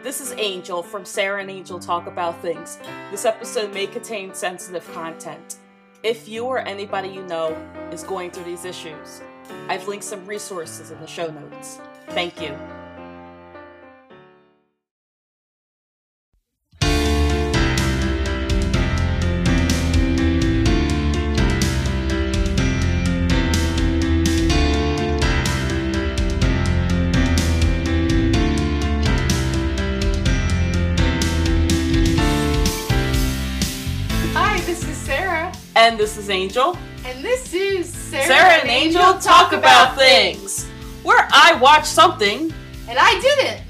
This is Angel from Sara and Angel Talk About Things. This episode may contain sensitive content. If you or anybody you know is going through these issues, I've linked some resources in the show notes. Thank you. And this is Angel. and this is Sara, Sara and Angel talk about things. Where I watch something and I didn't.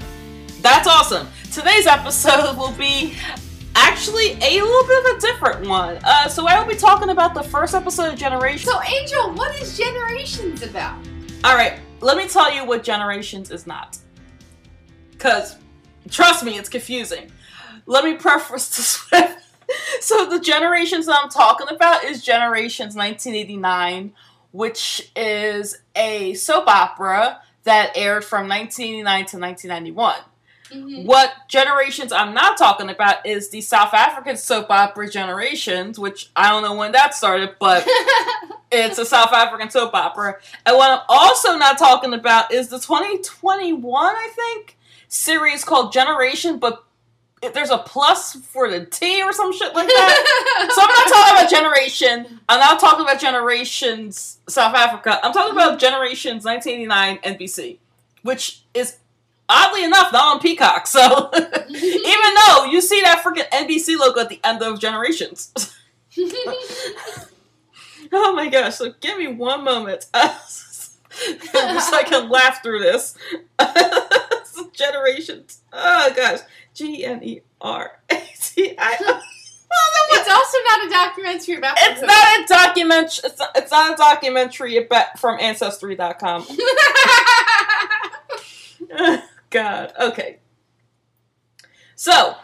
That's awesome. Today's episode will be actually a little bit of a different one. Uh, so I will be talking about the first episode of Generations. So, Angel, what is Generations about? All right, let me tell you what Generations is not. Because, trust me, it's confusing. Let me preface this with. So, the Generations that I'm talking about is Generations 1989, which is a soap opera that aired from 1989 to 1991. Mhm. What generations I'm not talking about is the South African soap opera Generations, which I don't know when that started, but it's a South African soap opera. And what I'm also not talking about is the 2021, I think, series called Generation, but it- there's a plus for the T or some shit like that. so I'm not talking about Generation. I'm not talking about Generations South Africa. I'm talking about Generations 1989 NBC, which is oddly enough not on Peacock. So even though you see that freaking NBC logo at the end of Generations. oh my gosh! So give me one moment. just so I can laugh through this. Generations. Oh gosh. G N E R A T I. it's also not a documentary about. It's not a documentary. It's not, it's not a documentary about from Ancestry.com. God. Okay. So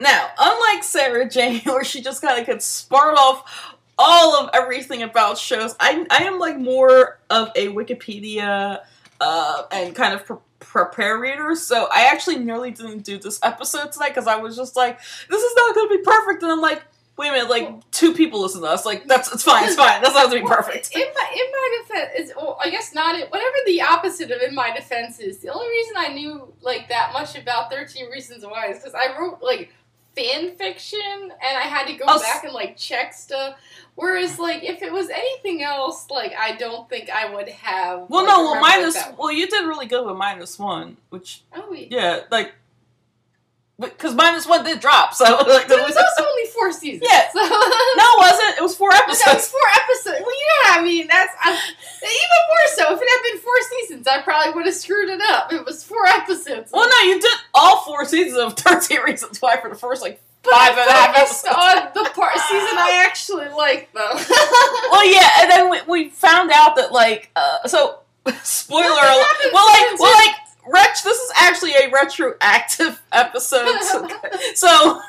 now, unlike Sara Jane, where she just kind of could spark off all of everything about shows, I I am like more of a Wikipedia uh, and kind of. Prepare readers. so i actually nearly didn't do this episode tonight because i was just like this is not going to be perfect and i'm like wait a minute like two people listen to us like that's it's fine it's fine that's not going to be perfect In my, in my defense, it's, well, I guess not. It, whatever the opposite of in my defense is, the only reason I knew like that much about Thirteen Reasons Why is because I wrote like fan fiction and I had to go Oh, s- back and like check stuff. Whereas like if it was anything else, like I don't think I would have. Well, like, no, well, minus. Well, you did really good with minus one, which Oh, wait. yeah, like because minus one did drop, so like But it was also only four seasons. Yeah. So. no, it wasn't. It was four But that was episodes. four episodes. Well, you know what I mean. That's I, even more so. If it had been four seasons, I probably would have screwed it up. It was four episodes. Well, no, you did all four seasons of Thirteen Reasons Why for the first like but five and a half episodes. on the part season I actually like, though. Well, yeah, and then we, we found out that like uh, so spoiler alert. Well, like well, like ret- This is actually a retroactive episode. so- So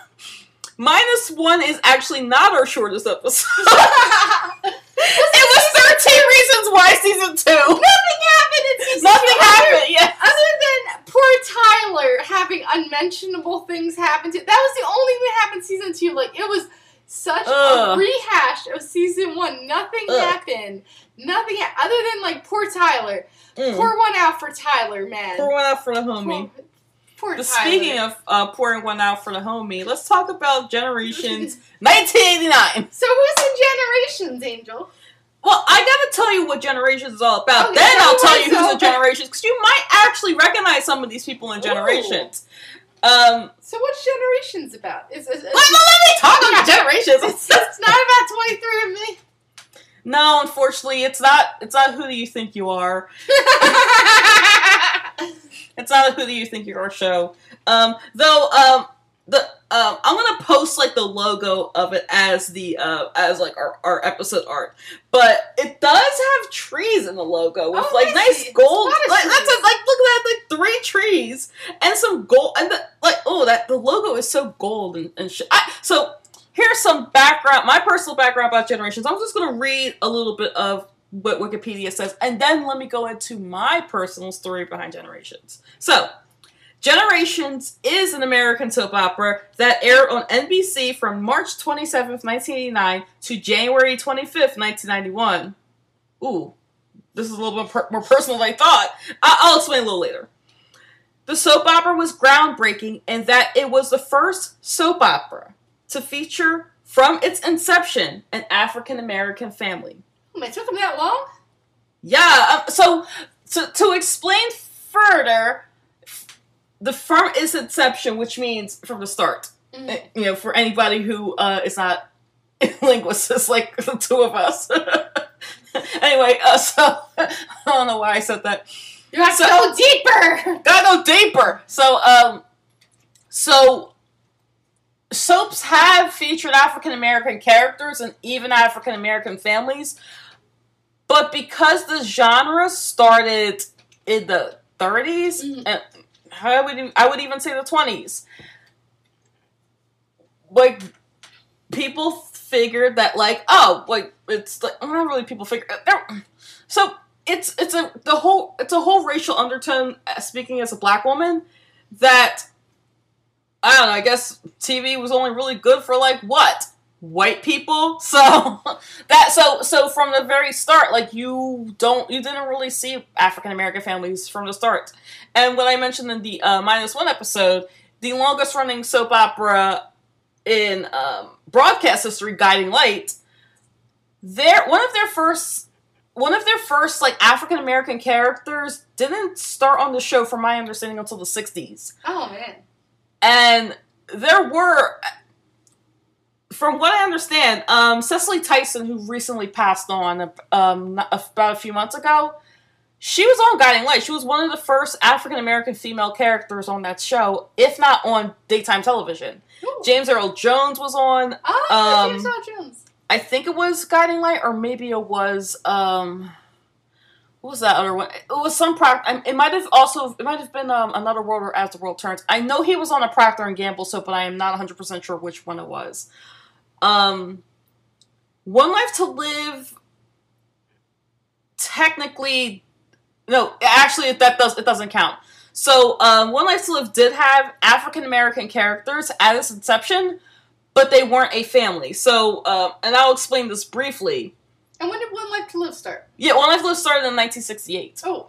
minus one is actually not our shortest episode. it was 13 reasons why season two. Nothing happened in season Nothing two. Happened, yeah. Other than poor Tyler having unmentionable things happen to that was the only thing that happened in season two. Like it was such a rehash of season one. Nothing Ugh. happened. Nothing ha- other than like poor Tyler. Mm. Pour one out for Tyler, man. Pour one out for the homie. Poor, poor But Tyler. speaking of uh, pouring one out for the homie, let's talk about Generations 1989. so who's in Generations, Angel? Well, I gotta tell you what Generations is all about. Okay, then I'll tell you who's in. Generations, because you might actually recognize some of these people in Ooh. Um, So what's Generations about? Is, is, is let, me talk about Generations. it's, it's not about 23 and me. No, unfortunately, it's not. It's not. Who do you think you are? It's not a Who Do You Think You Are show. Um, though, um, the um, I'm gonna post like the logo of it as the uh, as like our, our episode art, but it does have trees in the logo with Oh, like nice gold. Like that's a, like look at that like three trees and some gold and the, like oh that the logo is so gold and, and shit. So here's some background, my personal background about generations. I'm just gonna read a little bit of what Wikipedia says, and then let me go into my personal story behind generations. So, Generations is an American soap opera that aired on NBC from March 27th, 1989 to January 25th, 1991. Ooh, this is a little bit per- more personal than I thought. I- I'll explain a little later. The soap opera was groundbreaking in that it was the first soap opera to feature, from its inception, an African American family. Oh, it took them that long? Yeah, um, so to, to explain further, the from its inception, which means from the start. Mhm. Uh, You know, for anybody who uh, is not linguists like the two of us. anyway, uh, so I don't know why I said that. You have So- to go deeper! Gotta go deeper. So, um, so soaps have featured African American characters and even African American families, but because the genre started in the 30s, Mhm. and I would I would even say the 20s, like people figured that like oh like it's like not really people figure so it's it's a the whole it's a whole racial undertone uh, speaking as a black woman that I don't know I guess TV was only really good for like what white people. So that so so from the very start like you don't you didn't really see African American families from the start. And what I mentioned in the uh, minus one episode the longest running soap opera in um, broadcast history Guiding Light their one of their first one of their first like African American characters didn't start on the show, from my understanding, until the '60s, Oh, man. and there were, from what I understand, um, Cicely Tyson, who recently passed on um, about a few months ago, she was on Guiding Light. She was one of the first African American female characters on that show, if not on daytime television. Ooh. James Earl Jones was on. Ah, um, James Earl Jones. I think it was Guiding Light, or maybe it was um, what was that other one? It was some Procter. It might have also it might have been um, another World or As the World Turns. I know he was on a Procter and Gamble soap, but I am not 100 percent sure which one it was. Um, One Life to Live. Technically, no, actually that does it doesn't count. So, um, One Life to Live did have African American characters at its inception, but they weren't a family. So, uh, and I'll explain this briefly. And when did One Life to Live start? Yeah, One Life to Live started in 1968. Oh,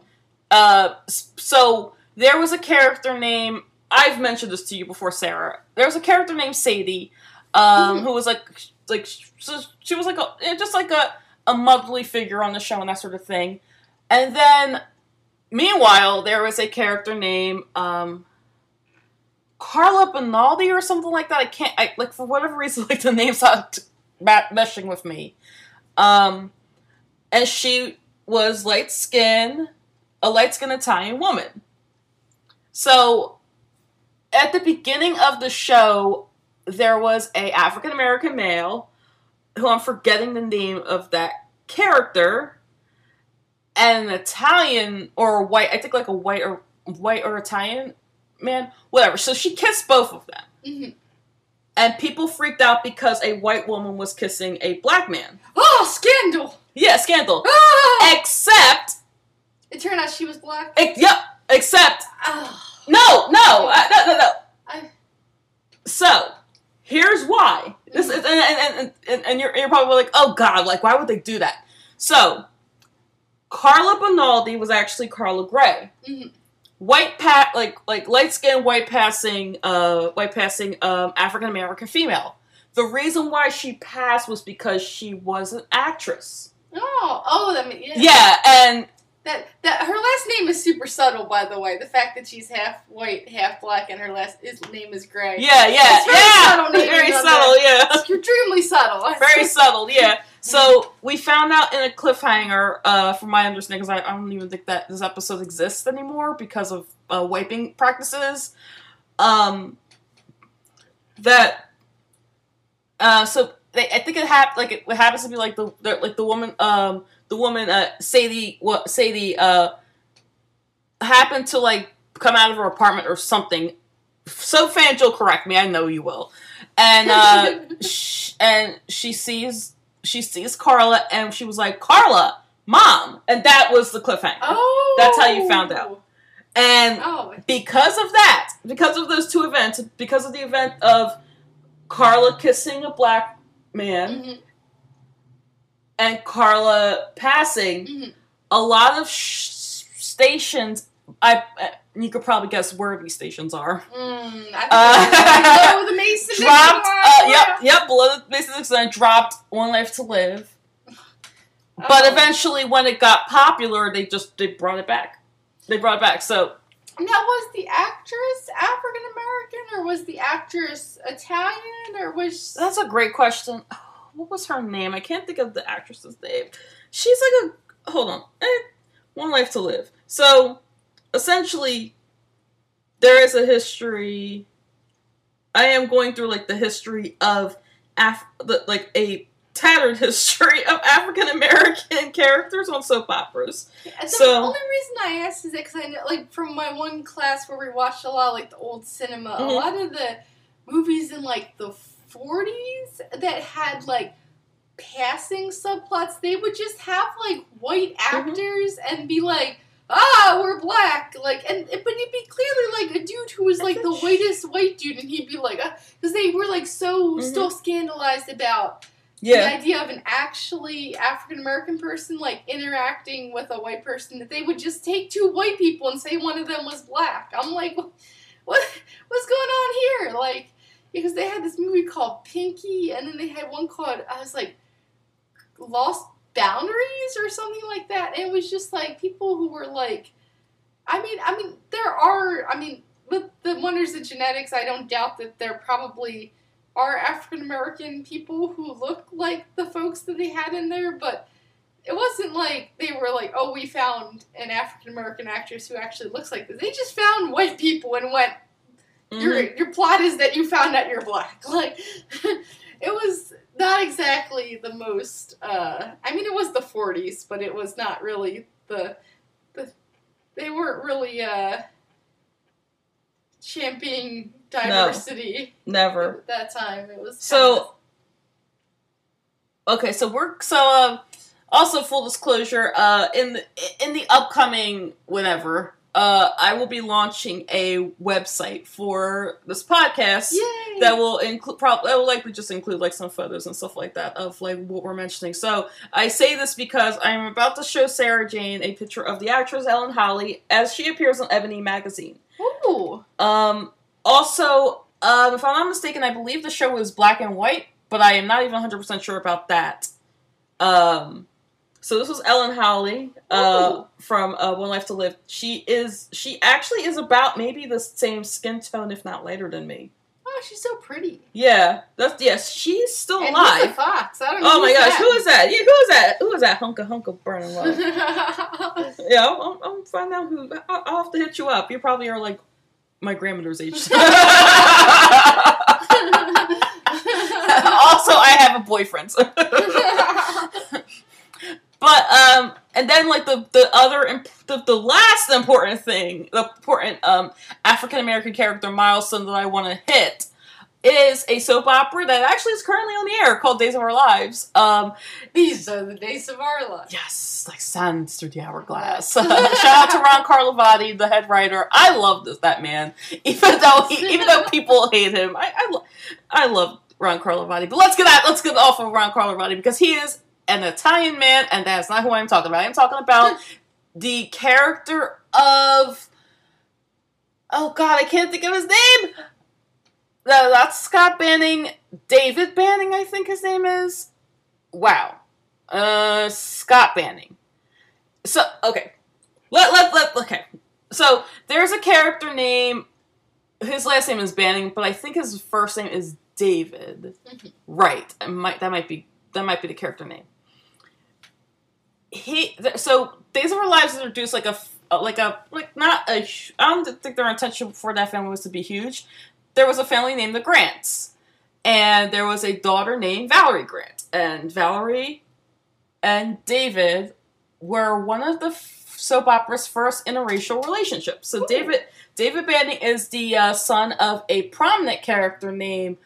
Uh, so there was a character named I've mentioned this to you before, Sara. There was a character named Sadie, um, Mhm. who was like like so she was like a just like a a motherly figure on the show and that sort of thing. And then, meanwhile, there was a character named um, Carla Benaldi or something like that. I can't I like for whatever reason like the names not meshing with me. Um, and she was light skinned a light skinned Italian woman. So at the beginning of the show, there was a African American male who I'm forgetting the name of that character, and an Italian or white, I think like a white or white or Italian man, whatever. So she kissed both of them. mhm. And people freaked out because a white woman was kissing a black man. oh, scandal! Yeah, scandal. Ah! Except, It turned out she was black. yep, except Ah, No, no, uh, no, no, no. I- So, here's why. This is, and, and, and, and, you're, you're probably like, oh god, like, why would they do that? So, Carla Bonaldi was actually Carla Gray. Mhm. White pat, like, like light skinned, white passing, uh, white passing, um, African American female. The reason why she passed was because she was an actress. oh, oh, that mean, yeah. Yeah, and That that her last name is super subtle, by the way. The fact that she's half white, half black, and her last his name is Gray. yeah, yeah, It's very yeah, subtle very subtle, yeah. It's extremely subtle. very subtle, yeah. So we found out in a cliffhanger, uh, from my understanding, because I, I don't even think that this episode exists anymore because of uh, wiping practices. Um, that uh, so they, I think it happened like it, it happens to be like the, the like the woman um the woman uh Sadie what Sadie uh happened to like come out of her apartment or something. So fan Jill, correct me. I know you will. And uh, sh- and she sees she sees Carla and she was like Carla, mom, and that was the cliffhanger. oh, That's how you found out. And Oh, because of that, because of those two events, because of the event of Carla kissing a black man mhm, and Carla passing, mhm. a lot of sh- stations. I uh, you could probably guess where these stations are. Mm, I Uh, below the Mason dropped. Uh, yep, yep. Below the Mason Dixon dropped One Life to Live. But Oh. eventually, when it got popular, they just they brought it back. They brought it back. So Now, was the actress African American or was the actress Italian or was that's a great question. What was her name? I can't think of the actress's name. She's like a hold on. Eh, One Life to Live. So essentially, there is a history. I am going through like the history of Af- the, like a tattered history of African American characters on soap operas. So, the So- only reason I asked is because I know, like, from my one class where we watched a lot of like the old cinema, a Mhm. lot of the movies in like the 40s that had like passing subplots, they would just have like white Mm-hmm. actors and be like, ah, we're black, like, and but it'd be clearly like a dude who was like the whitest white dude, and he'd be like, because they were like so Mhm. still scandalized about the idea of an actually African American person like interacting with a white person that they would just take two white people and say one of them was black. I'm like, what what's going on here? Like, because they had this movie called Pinky, and then they had one called I was like, Lost Boundaries or something like that. And it was just like people who were like, I mean, I mean, there are, I mean, with the wonders of genetics, I don't doubt that there probably are African American people who look like the folks that they had in there, but it wasn't like they were like, oh, we found an African American actress who actually looks like this. They just found white people and went, your Mhm. your plot is that you found out you're black. Like, it was not exactly the most. Uh, I mean, it was the '40s, but it was not really the the. They weren't really uh, championing diversity Never. at that time. It was So, okay, so we're so um, also full disclosure. Uh, in the in the upcoming whenever, uh, I will be launching a website for this podcast. yay. That will include probably that will likely just include like some photos and stuff like that of like what we're mentioning. So I say this because I'm about to show Sara Jane a picture of the actress Ellen Holly as she appears on Ebony magazine. Ooh. Um, also, um, if I'm not mistaken, I believe the show was black and white, but I am not even 100% sure about that. Um, so this was Ellen Holly uh, from uh, One Life to Live. She is she actually is about maybe the same skin tone, if not lighter than me. Oh, she's so pretty. Yeah, that's yes, she's still And who's the alive. fox? I don't know. Oh my gosh, that. who is that? Yeah, who is that? Who is that? Hunka Hunka burning love. yeah, I'm, I'm, I'm find out who. I'll, I'll have to hit you up. You probably are like my grandmother's age. also, I have a boyfriend. so- but um, and then like the the other imp- the, the last important thing, the important um African American character milestone that I want to hit is a soap opera that actually is currently on the air called Days of Our Lives. Um, These are the days of our lives. Yes, like sands through the hourglass. Shout out to Ron Carlivati, the head writer. I love this that man, even though he, even though people hate him. I I, lo- I love Ron Carlivati. But let's get out. Let's get off of Ron Carlivati because he is an Italian man, and that's not who I'm talking about. I'm talking about the character of. Oh God, I can't think of his name. No, that's Scott Banning. David Banning, I think his name is. Wow. Uh, Scott Banning. So okay, let let let okay. So there's a character name. His last name is Banning, but I think his first name is David. Mhm. Right. It might that might be that might be the character name. He th- so Days of Our Lives introduced like a like a like not a I don't think their intention for that family was to be huge. There was a family named the Grants, and there was a daughter named Valerie Grant, and Valerie and David were one of the f- soap opera's first interracial relationships. So Ooh. David David Banning is the uh, son of a prominent character named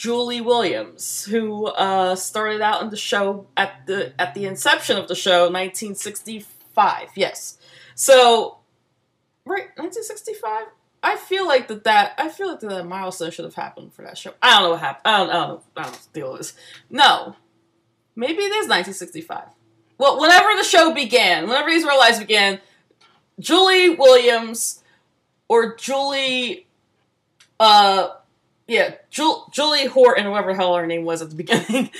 Julie Williams, who uh, started out in the show at the at the inception of the show, 1965. Yes, so right 1965. I feel like that that I feel like that milestone should have happened for that show. I don't know what happened. I don't, I don't know. I don't know what the deal is. No, maybe it is 1965. Well, whenever the show began, whenever these real lives began, Julie Williams or Julie, uh, yeah, Ju- Julie Horton, whoever the hell her name was at the beginning,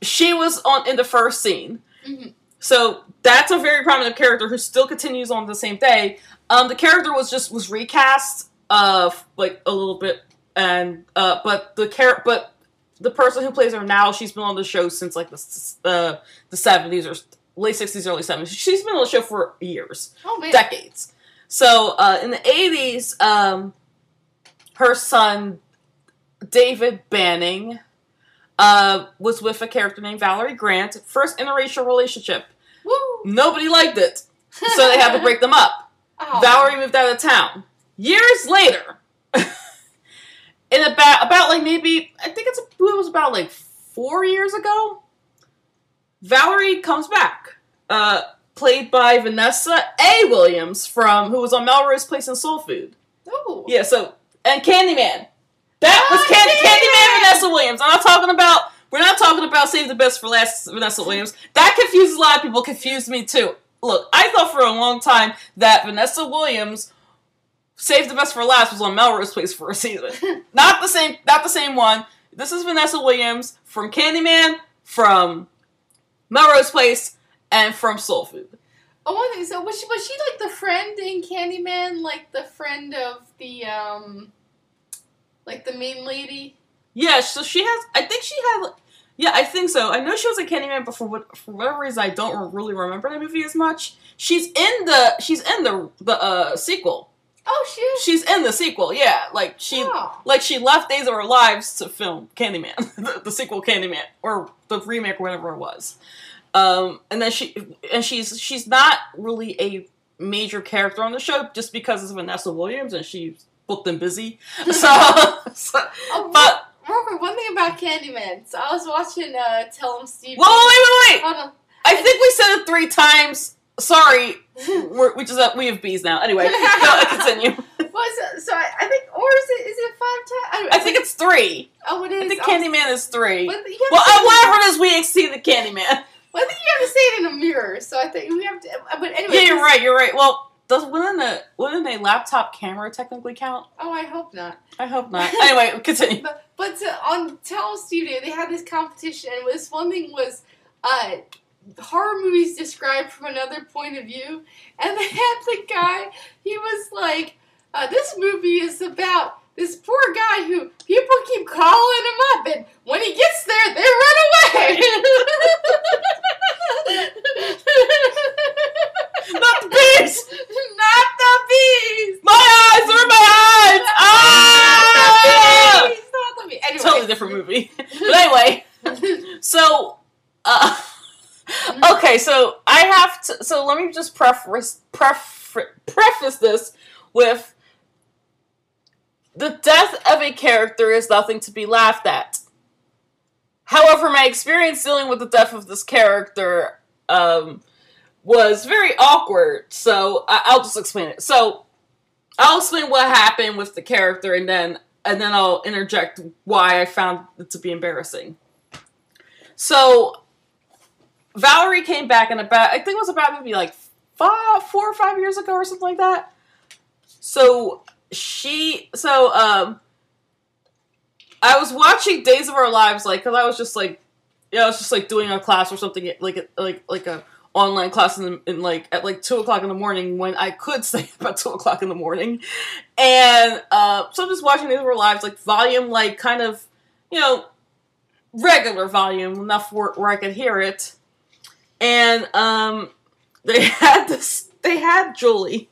she was on in the first scene. Mhm. So that's a very prominent character who still continues on the same day. Um, the character was just was recast, uh, like a little bit, and uh, but the char- but the person who plays her now, she's been on the show since like the uh, the seventies or late sixties, early seventies. She's been on the show for years Oh decades. So uh, in the 80s, um, her son, David Banning, uh, was with a character named Valerie Grant. First interracial relationship. Woo. Nobody liked it, so they had to break them up. Oh. Valerie moved out of town. Years later, in about about like maybe I think it's it was about like four years ago. Valerie comes back, uh, played by Vanessa A. Williams from who was on Melrose Place and Soul Food. Ooh. Yeah, so and Candyman. That was Candy Can- Candyman! Vanessa Williams. I'm not talking about we're not talking about Save the Best for Last Vanessa Williams. That confuses a lot of people, confused me too. Look, I thought for a long time that Vanessa Williams Save the Best for Last was on Melrose Place for a season. not the same not the same one. This is Vanessa Williams from Candyman, from Melrose Place, and from Soul Food. Oh, one thing. So was she was she like the friend in Candyman, like the friend of the um, like the main lady? Yeah, so she has. I think she had. Yeah, I think so. I know she was a Candyman, but for what for whatever reason, I don't really remember the movie as much. She's in the. She's in the the uh, sequel. Oh, she is. She's in the sequel. Yeah, like she. Oh. Like she left Days of Our Lives to film Candyman, the, the sequel Candyman, or the remake, or whatever it was. Um, and then she and she's she's not really a major character on the show just because it's Vanessa Williams and she's booked and busy. So, so Oh, but real quick, one thing about Candyman. So I was watching uh, Tell 'em Steve. whoa, wait, wait, wait! Hold on. I think we said it three times. Sorry, we're, we just have, we have bees now. Anyway, continue. It, so I, I think, or is it is it five times? I think it's three. Oh, it is. I think Candyman is three. But you have Well, uh, whatever it is, we exceeded Candyman. Well, I think you have to say it in a mirror. So I think we have to. uh, But anyway. Yeah, you're right. You're right. Well, does wouldn't a wouldn't a laptop camera technically count? Oh, I hope not. I hope not. Anyway, continue. But but uh, on Tell Studio, they had this competition, and this one thing was uh, horror movies described from another point of view, and they had the guy. He was like, uh, "This movie is about." This poor guy who people keep calling him up, and when he gets there, they run away. Not the bees. Not the bees. My eyes are my eyes. Ah! Not the bees. Not the bees. Anyway. Totally different movie. But anyway, so uh, okay, so I have to. So let me just preface pref- preface this with the death of a character is nothing to be laughed at. However, my experience dealing with the death of this character um, was very awkward. So I- I'll just explain it. So I'll explain what happened with the character, and then and then I'll interject why I found it to be embarrassing. So Valerie came back in about I think it was about maybe like five, four or five years ago or something like that. So she, so um, I was watching Days of Our Lives like because I was just like, yeah, I was just like doing a class or something like like like a online class in, in like at like two o'clock in the morning when I could stay at two o'clock in the morning, and uh, so I'm just watching these were Lives like volume like kind of you know regular volume enough where, where I could hear it, and um, they had this they had Julie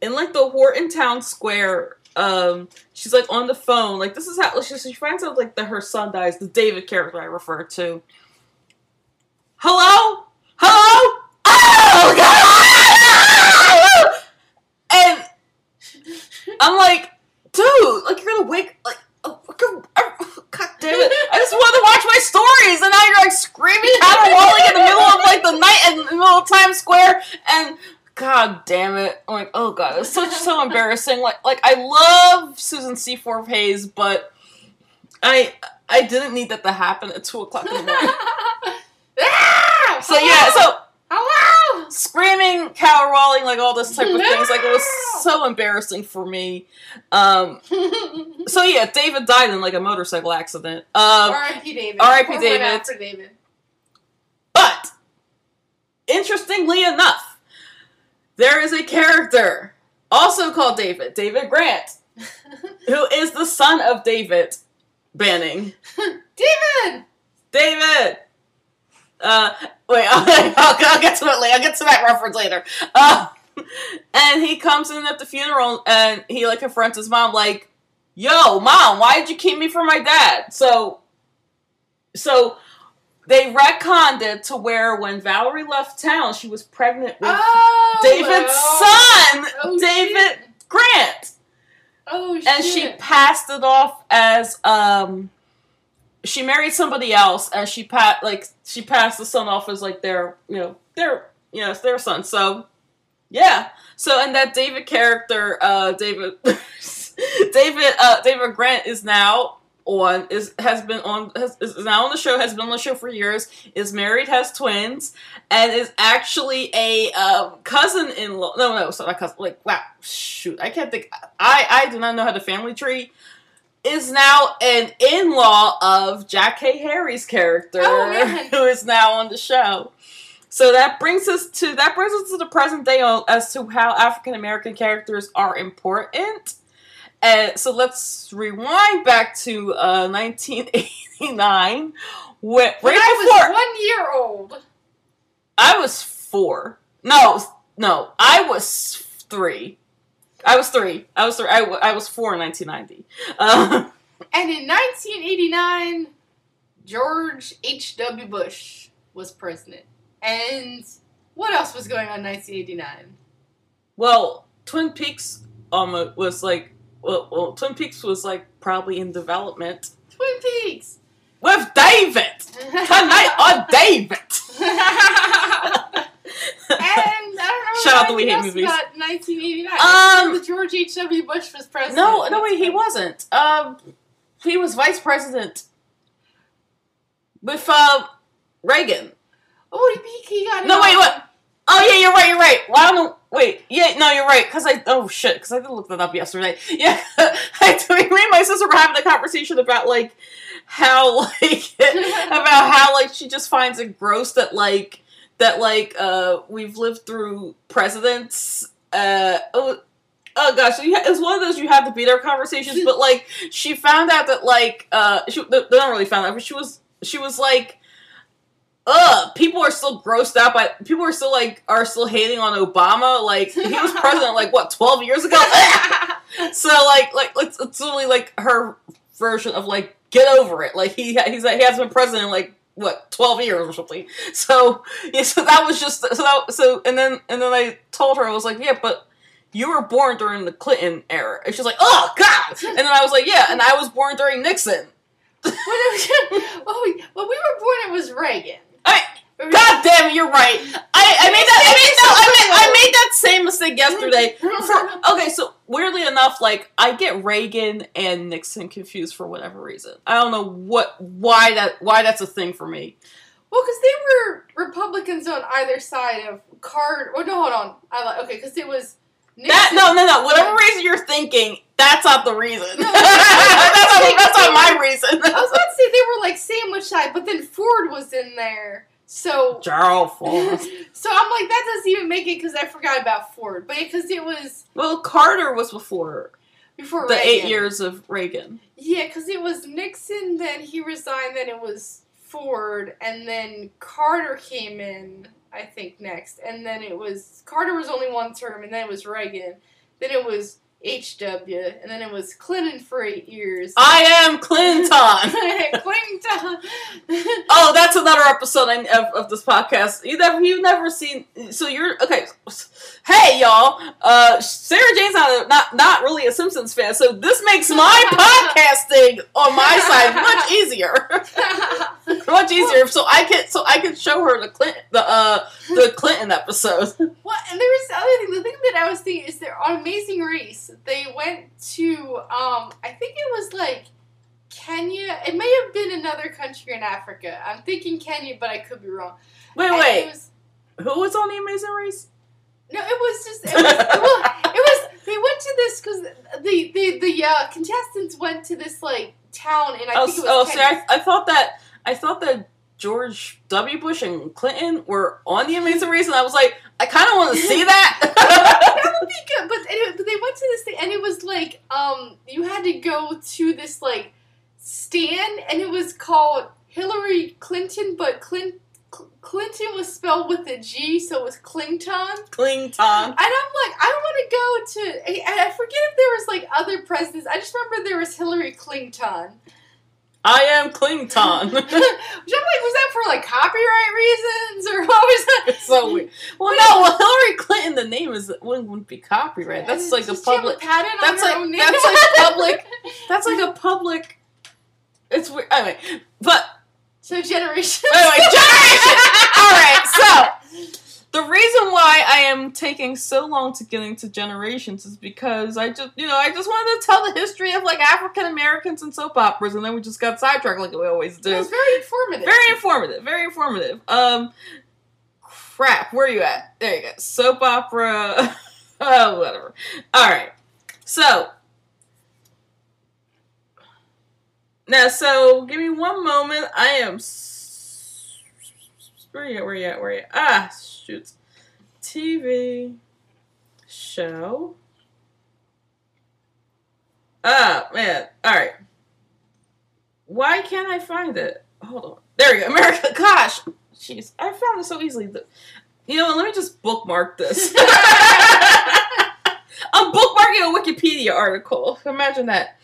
in like the Horton Town Square. Um, she's like on the phone. Like this is how she, she finds out like that her son dies. The David character I refer to. Hello, hello. Oh God! And I'm like, dude, like you're gonna wake like. oh, God damn it! I just wanted to watch my stories, and now you're like screaming, caterwauling in the middle of like the night in the middle of Times Square, and God damn it! I'm like, oh god, it's such so embarrassing. Like, like I love Susan Seaforth Hayes, but I I didn't need that to happen at two o'clock in the morning. So yeah, so Hello! screaming, caroling, like all this type of things. Like it was so embarrassing for me. Um, so yeah, David died in like a motorcycle accident. Um, R.I.P. David. R.I.P. David. David. But interestingly enough, there is a character also called David, David Grant, who is the son of David Banning. David! David. Uh, wait, I'll, I'll get to it later. I'll get to that reference later. Uh, and he comes in at the funeral and he like confronts his mom, like, "Yo, mom, why did you keep me from my dad?" So, so they retconned it to where when Valerie left town, she was pregnant with Oh! David's well. son, Oh, David shit. Grant Oh, shit. and she passed it off as um she married somebody else and she pat like she passed the son off as like their you know their you know their son. So yeah. So and that david character uh david david uh david grant is now on is has been on has, is now on the show has been on the show for years is married has twins and is actually a um, cousin-in-law. No no sorry cousin like wow shoot i can't think i i do not know how the family tree is now an in-law of Jackée Harry's character, Oh, who is now on the show. So that brings us to that brings us to the present day as to how African American characters are important. And so let's rewind back to uh, 1989, when, right When I before was one year old. I was four. No, no, I was three. I was three. I was three. I, w- I was four in 1990. Uh, And in 1989, George H.W. Bush was president. And what else was going on in 1989? well, Twin Peaks almost was like well, well, Twin Peaks was like probably in development Twin Peaks! with David tonight on David. and I don't know Shout out the We Hate Movies. about 1989. Um, the George H.W. Bush was president. no, no, wait, he wasn't. Um, he was vice president with uh, Reagan. Oh, he, got No, it wait, what? Oh yeah, you're right. You're right. Well, I don't know. Wait, yeah, no, you're right. Cause I oh shit, cause I did look that up yesterday. Yeah, I, me and my sister were having a conversation about like how like about how like she just finds it gross that like that like uh we've lived through presidents. Uh oh. Oh gosh, it's one of those you have to be there conversations, but like she found out that like uh she they don't really found out, but she was she was like ugh, people are still grossed out by people are still like are still hating on Obama. Like he was president like what twelve years ago. so like like it's, it's literally like her version of like get over it. Like he he's he has been president like what twelve years or something. So yeah, so that was just so that, so and then and then I told her I was like yeah, but. You were born during the Clinton era. And she's like, oh, God. And then I was like, yeah, and I was born during Nixon. when, was, oh, when we were born, it was Reagan. I, God damn it, you're right. I, made that. I made no, I made, I made that same mistake yesterday. Okay, so weirdly enough, like I get Reagan and Nixon confused for whatever reason. I don't know what, why that, why that's a thing for me. Well, because they were Republicans on either side of Carter. Oh no, hold on. I like okay, because it was Nixon. That no, no, no. Whatever reason you're thinking, that's not the reason. No, that's, not, that's not my reason. I was about to say they were like sandwich side, but then Ford was in there, so Gerald Ford. so I'm like that doesn't even make it because I forgot about Ford, but because it was Well, Carter was before before the Reagan. eight years of Reagan. Yeah, because it was Nixon, then he resigned, then it was Ford, and then Carter came in, I think, next. And then it was Carter was only one term, and then it was Reagan. Then it was H.W., and then it was Clinton for eight years. I am Clinton. Clinton! Oh, that's another episode of, of this podcast. You never, you've never seen. So you're okay. Hey, y'all. Uh, Sara Jane's not, not not really a Simpsons fan, so this makes my podcasting on my side much easier. much easier. So I could so I could show her the Clinton the uh the Clinton episode. Well, and there was the other thing. The thing that I was thinking is they're on Amazing Race. They went to um, I think it was like Kenya. It may have been another country in Africa. I'm thinking Kenya, but I could be wrong. Wait, And wait. Was, Who was on the Amazing Race? no, it was just it was, it was, it was they went to this because the the the uh, contestants went to this like town and I oh, think it was oh, see, Kenya. I, I thought that I thought that George W. Bush and Clinton were on the Amazing Race, and I was like, I kind of want to see that. that would be good. But, anyway, but they went to this thing, and it was like um, you had to go to this like stand, and it was called Hillary Clinton, but Clin- Cl- Clinton was spelled with a G, so it was Clinton. Clinton. And I'm like, I want to go to. And I forget if there was like other presidents. I just remember there was Hillary Clinton. I am. Which I'm like, was that for like copyright reasons or what was that? It's so weird. Well, no, well, Hillary Clinton, the name is wouldn't, wouldn't be copyright. That's like a Just public. patent on That's like that's like public. That's like a public. It's weird. Anyway, but So generation. anyway, generation. All right, so the reason why I am taking so long to get into generations is because I just, you know, I just wanted to tell the history of like African Americans and soap operas, and then we just got sidetracked like we always do. It was very informative. Very informative. Very informative. Um, crap. Where are you at? There you go. Soap opera. oh, whatever. All right. So now, so give me one moment. I am. Where are you at? Where are you at? Where are you at? Ah, shoot. TV show. Ah, man. All right. Why can't I find it? Hold on. There we go. America. Gosh. Jeez. I found it so easily. You know? Let me just bookmark this. I'm bookmarking a Wikipedia article. Imagine that.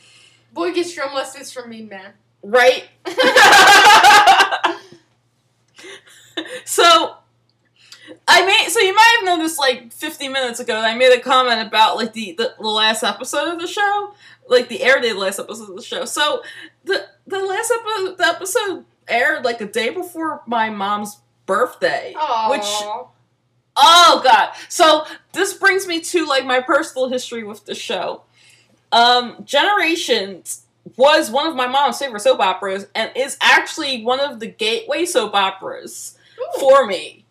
Boy gets drum lessons from me, man. Right? so I made so you might have noticed like 50 minutes ago that I made a comment about like the, the, the last episode of the show, like the air date the last episode of the show. So the the last episode the episode aired like a day before my mom's birthday, Aww. which Oh god. So this brings me to like my personal history with the show. Um Generations was one of my mom's favorite soap operas and is actually one of the gateway soap operas Ooh. for me.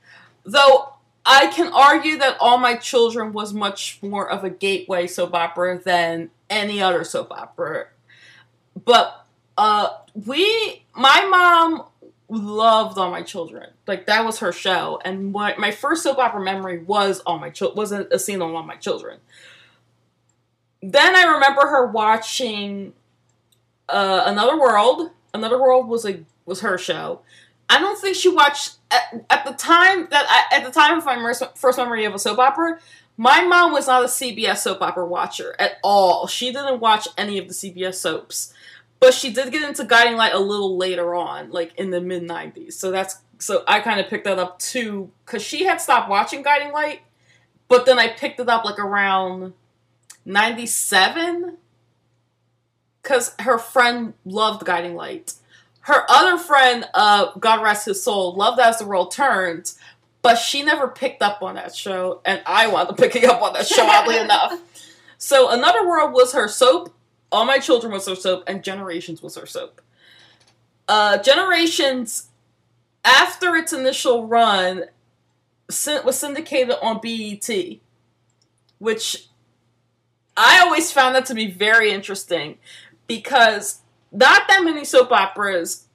Though I can argue that All My Children was much more of a gateway soap opera than any other soap opera. But uh we my mom loved All My Children. Like that was her show and my, first soap opera memory was All My Children was a, a scene on All My Children. Then I remember her watching uh, Another World. Another World was a was her show. I don't think she watched at, at the time that I, at the time of my first, first memory of a soap opera. My mom was not a CBS soap opera watcher at all. She didn't watch any of the CBS soaps, but she did get into Guiding Light a little later on, like in the mid '90s. So that's so I kind of picked that up too because she had stopped watching Guiding Light, but then I picked it up like around '97 because her friend loved Guiding Light. Her other friend, uh, God rest his soul, loved As the World Turns, but she never picked up on that show, and I wound up picking up on that show, oddly enough. So, Another World was her soap, All My Children was her soap, and Generations was her soap. Uh, Generations, after its initial run, was syndicated on BET, which I always found that to be very interesting because not that many soap operas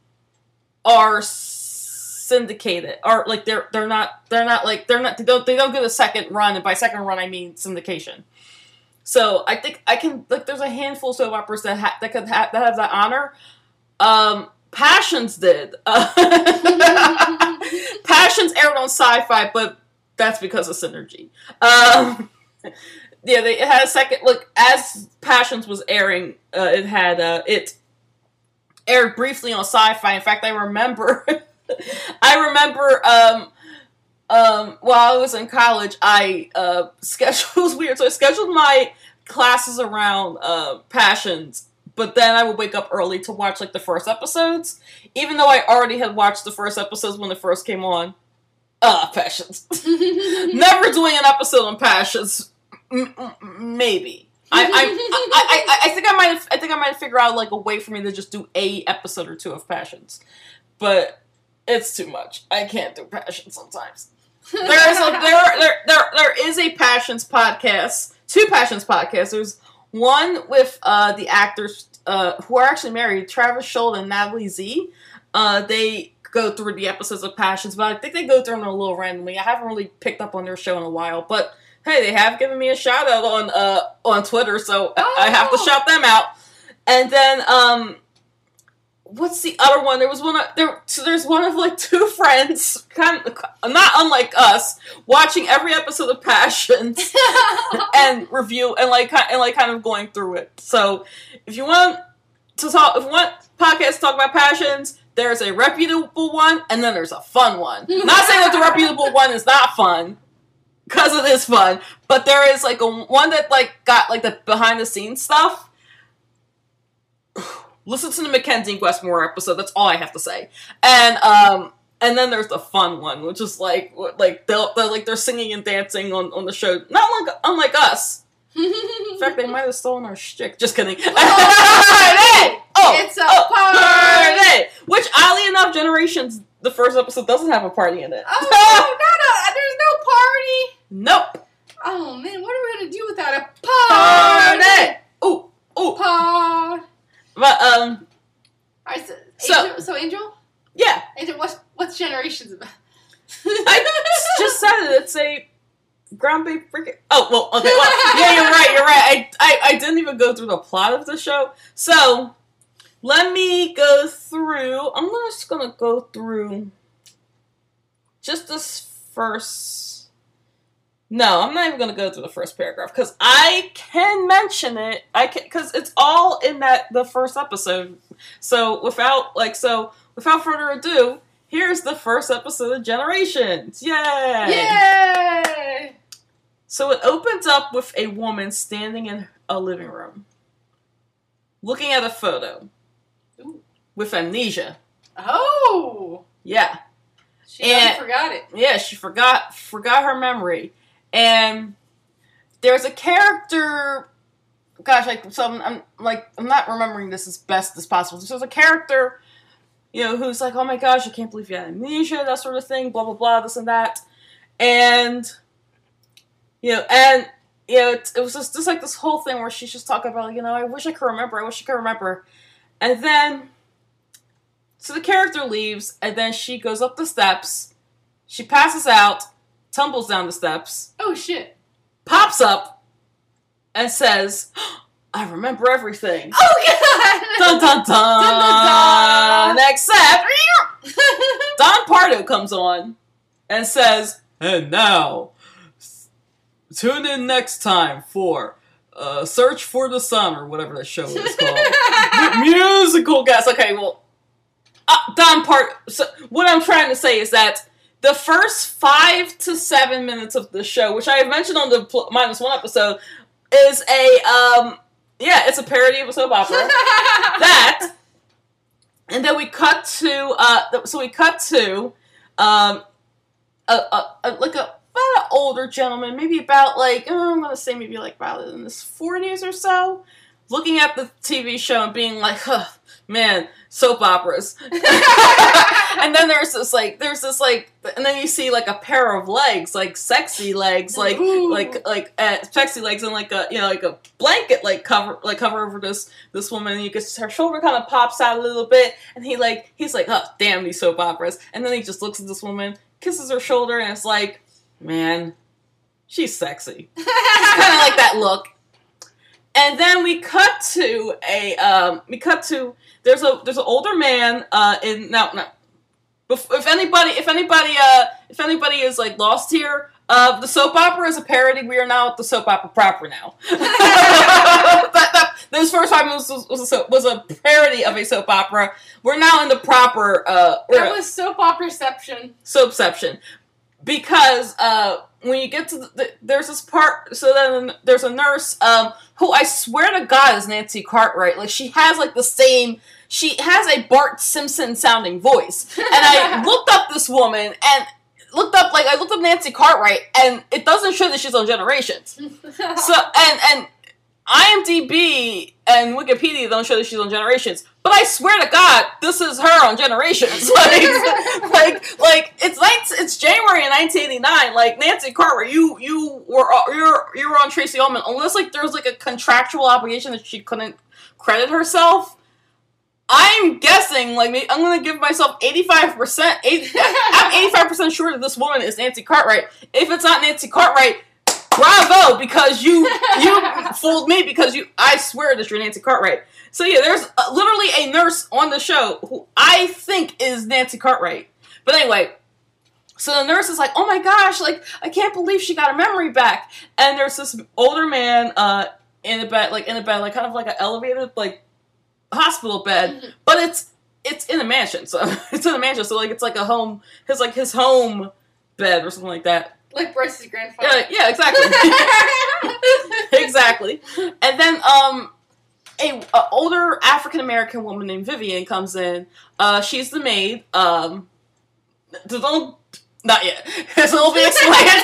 are syndicated or like they're they're not they're not like they're not they don't they don't get a second run and by second run I mean syndication. So I think I can like there's a handful of soap operas that ha- that could ha- that have that honor. Um, Passions did. Uh, Passions aired on Sci-Fi, but that's because of synergy. Um, yeah, they had a second look as Passions was airing. Uh, it had uh, it aired briefly on Sci-Fi. In fact, I remember, I remember, um, um, while I was in college, I uh, scheduled was weird. So I scheduled my classes around uh, Passions but then I would wake up early to watch like the first episodes, even though I already had watched the first episodes when it first came on. Uh, Passions. Never doing an episode on Passions. M- maybe. I, I, I, I, I think I might have, I think I might figure out like a way for me to just do a episode or two of Passions, but it's too much. I can't do Passions sometimes. There's a, there, there, there, there is a Passions podcast, two Passions podcasts. There's one with uh, the actors uh, who are actually married, Travis Schuldt and Natalie Z. Uh, they go through the episodes of Passions, but I think they go through them a little randomly. I haven't really picked up on their show in a while, but hey, they have given me a shout out on uh, on Twitter, so I have to Oh. shout them out. And then um, what's the other one? There was one. of- There, so there's one of like two friends, kind of not unlike us, watching every episode of Passions and review and like and like kind of going through it. So if you want to talk, if you want podcasts to talk about passions, there's a reputable one and then there's a fun one. Not saying that the reputable one is not fun. Cause it is fun, but there is like a one that like got like the behind the scenes stuff. Listen to the Mackenzie and Westmore episode. That's all I have to say. And um, and then there's the fun one, which is like what- like they'll, they're like they're singing and dancing on, on the show. Not like unlike us. In fact, they might have stolen our shtick. Just kidding. Party! Oh, It's a oh, party! party! Which, oddly enough, Generations, the first episode doesn't have a party in it. oh no, no, no! There's no party. Nope. Oh man, what are we gonna do without a Party! party? Ooh, ooh. Party. But um, All right, so, So- Angel, so Angel, yeah. Angel, what's what's generations about? I just said it. It's a ground based freaking. Oh well, okay. Well, yeah, you're right. You're right. I, I I didn't even go through the plot of the show. So let me go through. I'm just gonna go through just this first. No, I'm not even gonna go through the first paragraph because I can mention it. I can because it's all in that the first episode. So without like so without further ado, here's the first episode of Generations. Yay! Yay! So it opens up with a woman standing in a living room, looking at a photo. With amnesia. Oh, Yeah, she And- forgot it. yeah, she forgot forgot her memory, and there's a character. Gosh, like so, I'm, I'm like I'm not remembering this as best as possible. So there's a character, you know, who's like, "Oh my gosh, I can't believe you had amnesia," that sort of thing, blah blah blah, this and that, and you know, and you know, it, it was just, just like this whole thing where she's just talking about, you know, I wish I could remember, I wish I could remember, and then so the character leaves, and then she goes up the steps, she passes out, tumbles down the steps, Oh shit! pops up, and says, "I remember everything." Oh god! Dun dun dun. Dun, dun, dun. Except Don Pardo comes on and says, "And now, s- tune in next time for uh, Search for the Sun or whatever that show is called." musical guest. Okay, well, uh, Don Part. So what I'm trying to say is that the first five to seven minutes of the show, which I have mentioned on the pl- minus one episode, is a um, yeah, it's a parody of a soap opera. that, and then we cut to uh, so we cut to um, a, a, a like a about an older gentleman, maybe about like oh, I'm gonna say maybe like about in his 40s or so, looking at the TV show and being like, huh, man, soap operas. and then there's this like there's this like and then you see like a pair of legs, like sexy legs, like Ooh. like like uh, sexy legs and like a you know like a blanket like cover like cover over this this woman and you can her shoulder kind of pops out a little bit and he like he's like oh damn these soap operas and then he just looks at this woman kisses her shoulder and it's like man she's sexy kind of like that look. And then we cut to a um, we cut to there's a there's an older man uh, in now now if, anybody if anybody uh, if anybody is like lost here uh, the soap opera is a parody. We are now at the soap opera proper now. That, that, those first five minutes was, was, a, soap- was a parody of a soap opera. We're now in the proper uh, that was soap operaception. soapception. Because uh when you get to the, the, there's this part so then there's a nurse um who I swear to God is Nancy Cartwright. Like she has like the same she has a Bart Simpson sounding voice. And I looked up this woman and looked up like I looked up Nancy Cartwright and it doesn't show that she's on Generations. So and and IMDb and Wikipedia don't show that she's on Generations, but I swear to God, this is her on Generations. Like, like, like it's it's January in 1989. Like Nancy Cartwright, you you were you're you were on Tracey Ullman, unless like there's like a contractual obligation that she couldn't credit herself. I'm guessing, like, I'm gonna give myself 85%. 80, I'm 85% sure that this woman is Nancy Cartwright. If it's not Nancy Cartwright, bravo, because you you fooled me because you. I swear that you're Nancy Cartwright. So yeah, there's uh, literally a nurse on the show who I think is Nancy Cartwright. But anyway, so the nurse is like, "Oh my gosh, like I can't believe she got her memory back." And there's this older man uh, in a bed, like in a bed, like kind of like an elevated like hospital bed, mm-hmm. but it's it's in a mansion, so it's in a mansion, so like it's like a home, his like his home bed or something like that. Like Bryce's grandfather. Yeah, yeah, exactly. exactly. And then um a, a older African American woman named Vivian comes in. Uh she's the maid. Um don't not yet. it will be explained.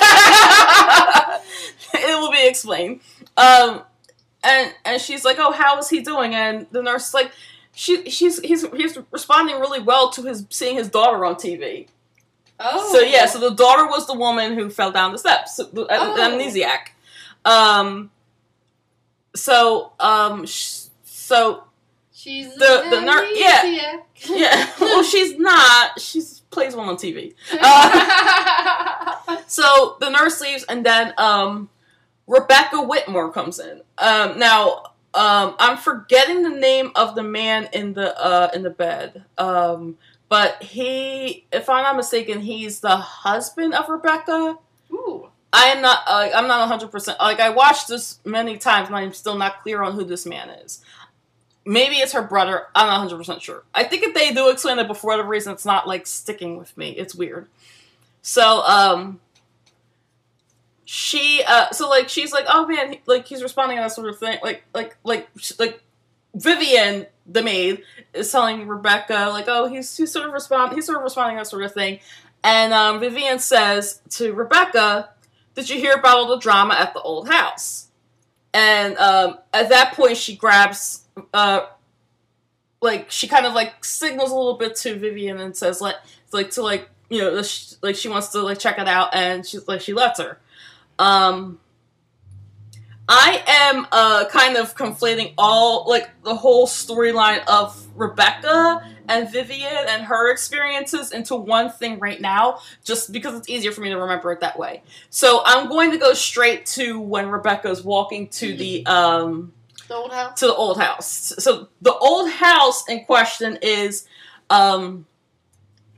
it will be explained. Um and and she's like, "Oh, how is he doing?" And the nurse is like, "She she's he's he's responding really well to his seeing his daughter on TV." Oh. So yeah, so the daughter was the woman who fell down the steps, the oh. amnesiac. Um. So um. Sh- so. She's the the nurse. Yeah. Yeah. well, she's not. She's plays one on TV. Uh, so the nurse leaves, and then um Rebecca Whitmore comes in. Um, now, um, I'm forgetting the name of the man in the uh, in the bed. Um, but he, if I'm not mistaken, he's the husband of Rebecca. I am not. Uh, I'm not 100. percent Like I watched this many times, and I'm still not clear on who this man is. Maybe it's her brother. I'm not 100 percent sure. I think if they do explain it, but for whatever reason, it's not like sticking with me. It's weird. So, um, she uh so like she's like oh man like he's responding on that sort of thing like like like like Vivian the maid is telling Rebecca like oh he's he's sort of respond he's sort of responding to that sort of thing and um, Vivian says to Rebecca did you hear about all the drama at the old house? And um, at that point she grabs uh like she kind of like signals a little bit to Vivian and says like like to like you know like she wants to like check it out and she's like she lets her. Um, I am uh, kind of conflating all like the whole storyline of Rebecca and Vivian and her experiences into one thing right now, just because it's easier for me to remember it that way. So I'm going to go straight to when Rebecca's walking to the um the old house. To the old house. So the old house in question is um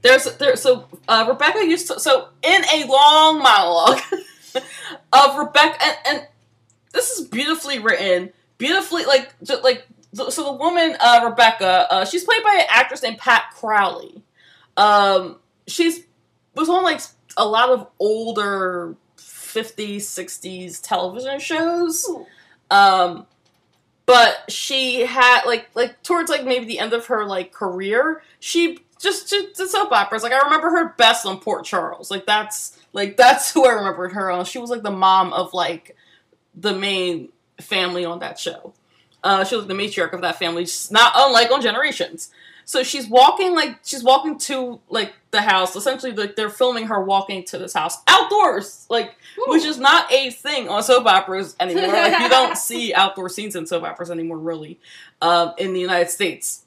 there's there so uh, Rebecca used to so in a long monologue of Rebecca, and, and, this is beautifully written, beautifully like just like so the woman uh, Rebecca, uh, she's played by an actress named Pat Crowley. Um, she's was on like a lot of older 50s, 60s television shows. Um, but she had like like towards like maybe the end of her like career, she just did soap operas. Like I remember her best on Port Charles. Like that's like that's who I remembered her on. She was like the mom of like the main family on that show. Uh, she was the matriarch of that family, not unlike on Generations. So she's walking like she's walking to like the house. Essentially, like they're filming her walking to this house outdoors, like Ooh. which is not a thing on soap operas anymore. like you don't see outdoor scenes in soap operas anymore, really, um, in the United States.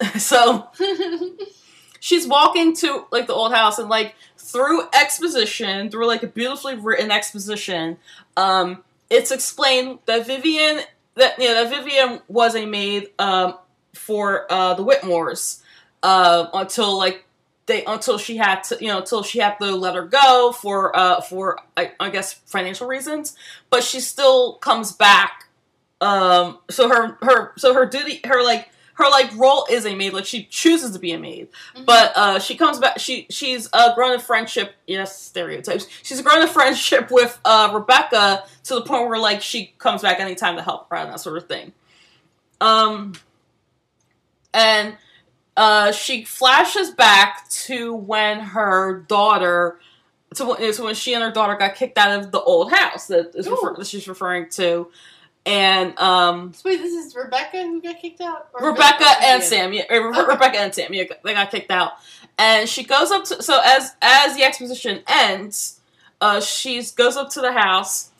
so she's walking to like the old house and like through exposition, through like a beautifully written exposition, um, it's explained that Vivian that yeah that Vivian was a maid um, for uh, the Whitmores uh, until like they until she had to you know until she had to let her go for uh, for I, I guess financial reasons, but she still comes back. Um, so her her so her duty her like her like role is a maid, like she chooses to be a maid, Mhm. but uh, she comes back. She she's uh, grown in friendship. Yes, stereotypes. She's grown in friendship with uh, Rebecca to the point where like she comes back anytime to help her out and that sort of thing. Um, and uh, she flashes back to when her daughter, to when, to when she and her daughter got kicked out of the old house that is refer- that she's referring to, and um, So wait, this is Rebecca who got kicked out? Or Rebecca and Sam, yeah, Re- Okay. Rebecca and Sam, yeah, they got kicked out, and she goes up to so as as the exposition ends, uh, she goes up to the house,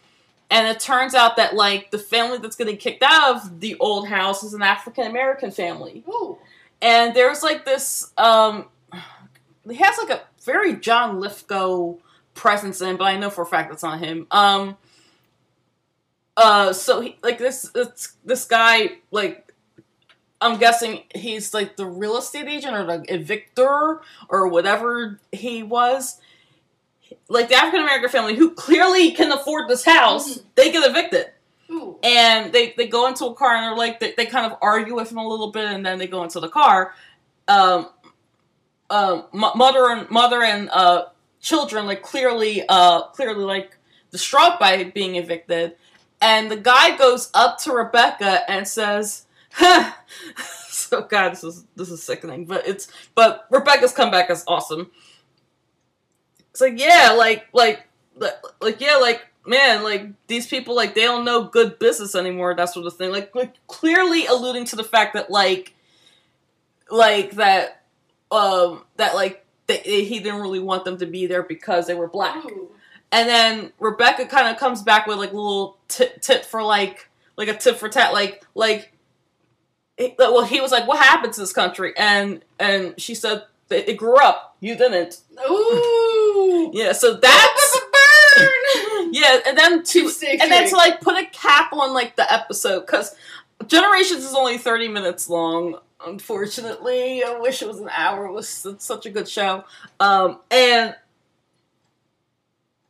and it turns out that like the family that's getting kicked out of the old house is an African American family, Ooh. and there's like this um, he has like a very John Lithgow presence in, but I know for a fact that's not him. Um, uh, so he like this it's, this guy like I'm guessing he's like the real estate agent or the evictor or whatever he was. Like the African American family who clearly can afford this house, Mhm. they get evicted. Ooh. And they, they go into a car and they're like they, they kind of argue with him a little bit and then they go into the car. Um, um, m- mother and mother and uh, children like clearly uh clearly like distraught by being evicted, and the guy goes up to Rebecca and says, huh. "So God, this is this is sickening." But it's but Rebecca's comeback is awesome. It's like yeah, like like like, yeah, like man, like these people like they don't know good business anymore. That sort of thing. Like, like clearly alluding to the fact that like like that um that like they, he didn't really want them to be there because they were black. Ooh. And then Rebecca kind of comes back with like a little tip, tip for like like a tip for tat like like well he was like what happened to this country? And and she said it grew up. You didn't. Ooh. yeah so that's Burn. yeah and then to and then to like put a cap on like the episode because generations is only 30 minutes long unfortunately. I wish it was an hour. It was such a good show. Um and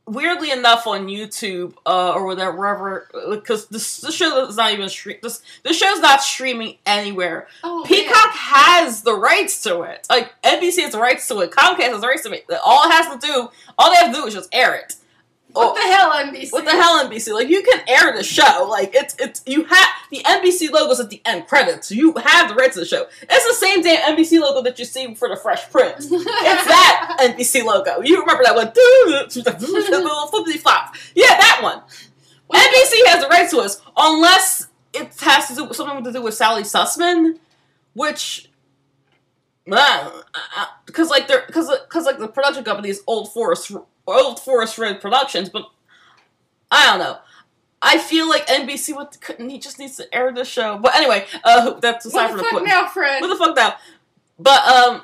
weirdly enough on youtube uh or whatever because this, this show is not even stream this this show's not streaming anywhere. Oh, peacock has the rights to it. Like nbc has the rights to it. Comcast has the rights to it. All it has to do all they have to do is just air it Oh, what the hell, NBC? what the hell, NBC? Like you can air the show. Like it's it's you have the NBC logos at the end credits. You have the rights to the show. It's the same damn NBC logo that you see for the Fresh Prince. It's that NBC logo. You remember that one? The little flippity flop. Yeah, that one. NBC has the rights to us unless it has to do with something to do with Sally Sussman, which. Uh, uh, uh, because like they're because because like the production company is Old Forest Old Forest Road Productions, but I don't know. I feel like NBC would couldn't he just needs to air the show. But anyway, uh, that's aside from the the fuck now, Fred? What the fuck now? But um,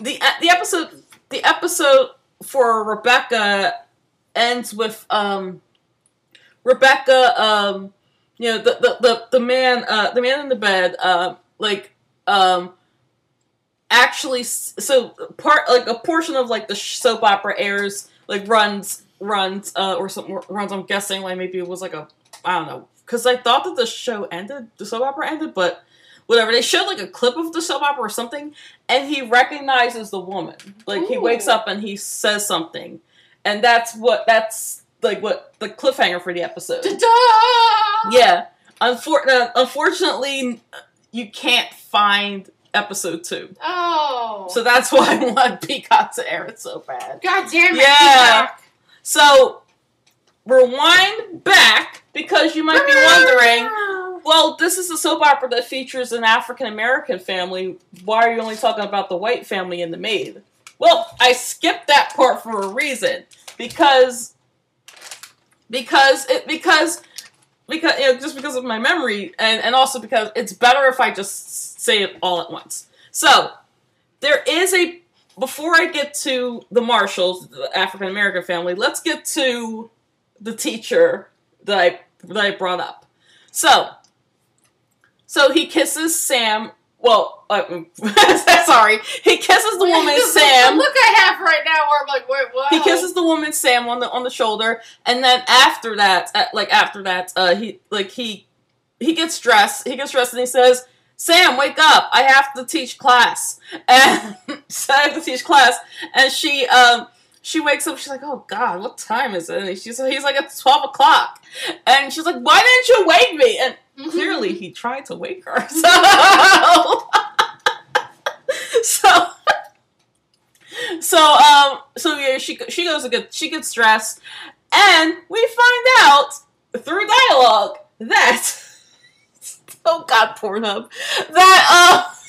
the the episode the episode for Rebecca ends with um, Rebecca um, you know the the the, the man uh the man in the bed uh like um actually so part like a portion of like the soap opera airs like runs runs uh or some runs i'm guessing like maybe it was like a i don't know. Because i thought that the show ended the soap opera ended but whatever. They showed like a clip of the soap opera or something and he recognizes the woman. Like he wakes up and he says something. And that's what that's like what the cliffhanger for the episode. Da-da! yeah. Unfor- uh, unfortunately you can't find episode two Oh. so that's why I want Peacock to air it so bad. God damn it. Yeah. Peacock. So rewind back because you might be ah. wondering, well, this is a soap opera that features an African American family. Why are you only talking about the white family and the maid? Well, I skipped that part for a reason because because it because because you know, just because of my memory and and also because it's better if I just say it all at once. So there is a before I get to the Marshalls, the African American family, let's get to the teacher that I that I brought up. So, so he kisses Sam. Well, uh, sorry, he kisses the woman The Sam. look I have right now where I'm like, wait, what? He kisses the woman Sam on the on the shoulder, and then after that, uh, like after that, uh, he like he he gets dressed. He gets dressed, and he says, Sam, wake up! I have to teach class." And so I have to teach class, and she um she wakes up. She's like, "Oh God, what time is it?" And she's he's like, "It's twelve o'clock," and she's like, "Why didn't you wake me?" And clearly he tried to wake her. So, so, so, um, so yeah, she she goes to get she gets dressed, and we find out through dialogue that oh god, Pornhub that uh.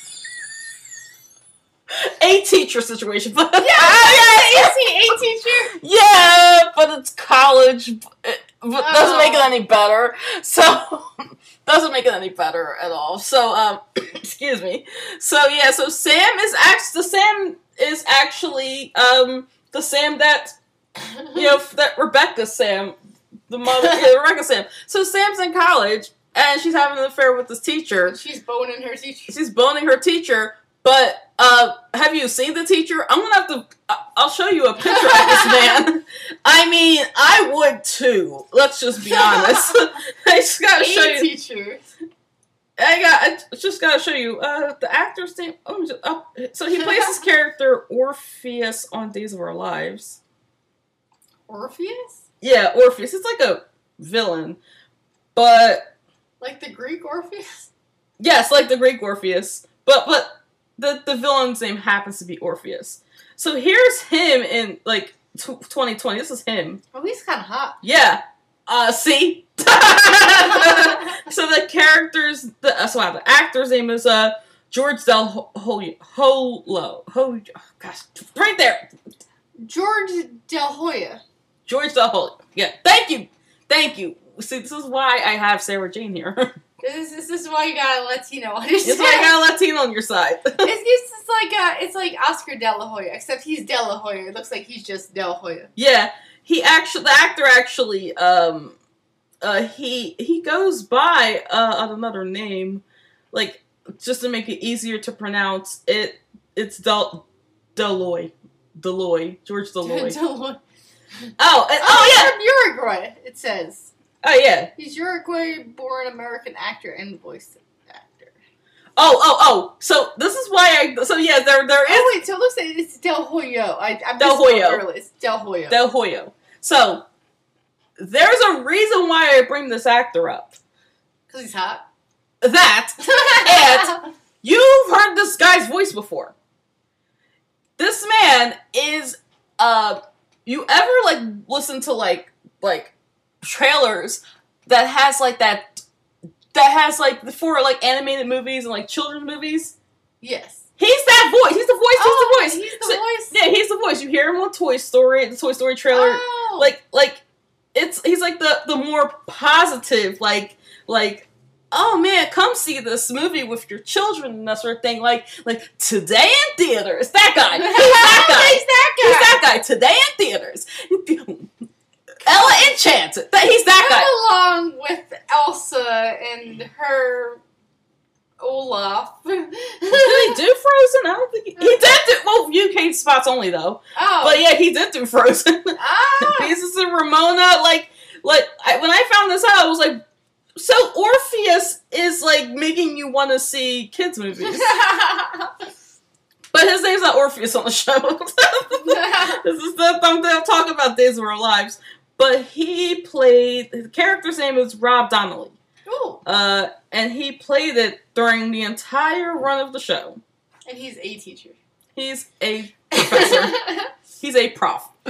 A teacher situation, but Yeah, yeah, is he a teacher? yeah, but it's college. It, but doesn't make it Oh. any better. So doesn't make it any better at all. So um, excuse me. So yeah, so Sam is actually the Sam is actually um the Sam that you know that Rebecca Sam, the mother yeah, Rebecca Sam. So Sam's in college and she's having an affair with this teacher. She's boning her teacher. She's boning her teacher. But uh, have you seen the teacher? I'm gonna have to. I- I'll show you a picture of this man. I mean, I would too. Let's just be honest. I just gotta show you. teacher. I got. I just gotta show you. Uh, the actor's name. Oh, just, oh, so he plays his character Orpheus on Days of Our Lives. Orpheus? Yeah, Orpheus. It's like a villain, but Like the Greek Orpheus? yes, like the Greek Orpheus. But but the the villain's name happens to be Orpheus. So here's him in like tw 2020. This is him. Oh, he's kind of hot. Yeah. Uh, see. so the character's the uh, so wow, the actor's name is uh George Del Ho- Holo Ho oh, gosh right there George Del Hoya. George Del Holo yeah thank you thank you see this is why I have Sara Jane here This, this is why you got a Latino on your side. this is why I got a Latino on your side it's, it's, it's like uh, it's like Oscar De La Hoya, except he's De La Hoya. It looks like he's just De La Hoya. yeah he actually the actor actually um uh he he goes by uh another name like just to make it easier to pronounce it it's Del Deloy Deloy George Deloy Del Hoya. oh and, Oh, oh yeah from Uruguay. It says oh yeah he's Uruguay-born American actor and voice actor. oh oh oh so this is why I so yeah there there is Oh wait, so it looks like it's Del Hoyo. I I'm Del Hoyo. It's Del Hoyo. Del Hoyo so there's a reason why I bring this actor up Because he's hot. that and You've heard this guy's voice before. This man is uh you ever like listen to like like trailers that has like that that has like for like animated movies and like children's movies? yes. He's that voice. He's the voice. oh, he's the oh, voice. He's the So- voice. Yeah, he's the voice. You hear him on Toy Story, the Toy Story trailer. Oh. Like like it's he's like the the more positive like like oh man come see this movie with your children and that sort of thing like like today in theaters that guy he's that guy He's that guy. he's that guy today in theaters Ella Enchanted that he's that guy along with Elsa and her Olaf. did he do Frozen I don't think he, he did do well UK spots only though Oh. but yeah he did do Frozen Ah. pieces of Ramona. Like, like I, when I found this out, I was like, so Orpheus is like making you want to see kids movies, but his name's not Orpheus on the show. this is the I'm, I'm talking about Days of Our Lives, but he played the character's name is Rob Donnelly, Ooh. uh, and he played it during the entire run of the show. And he's a teacher. He's a professor. He's a prof.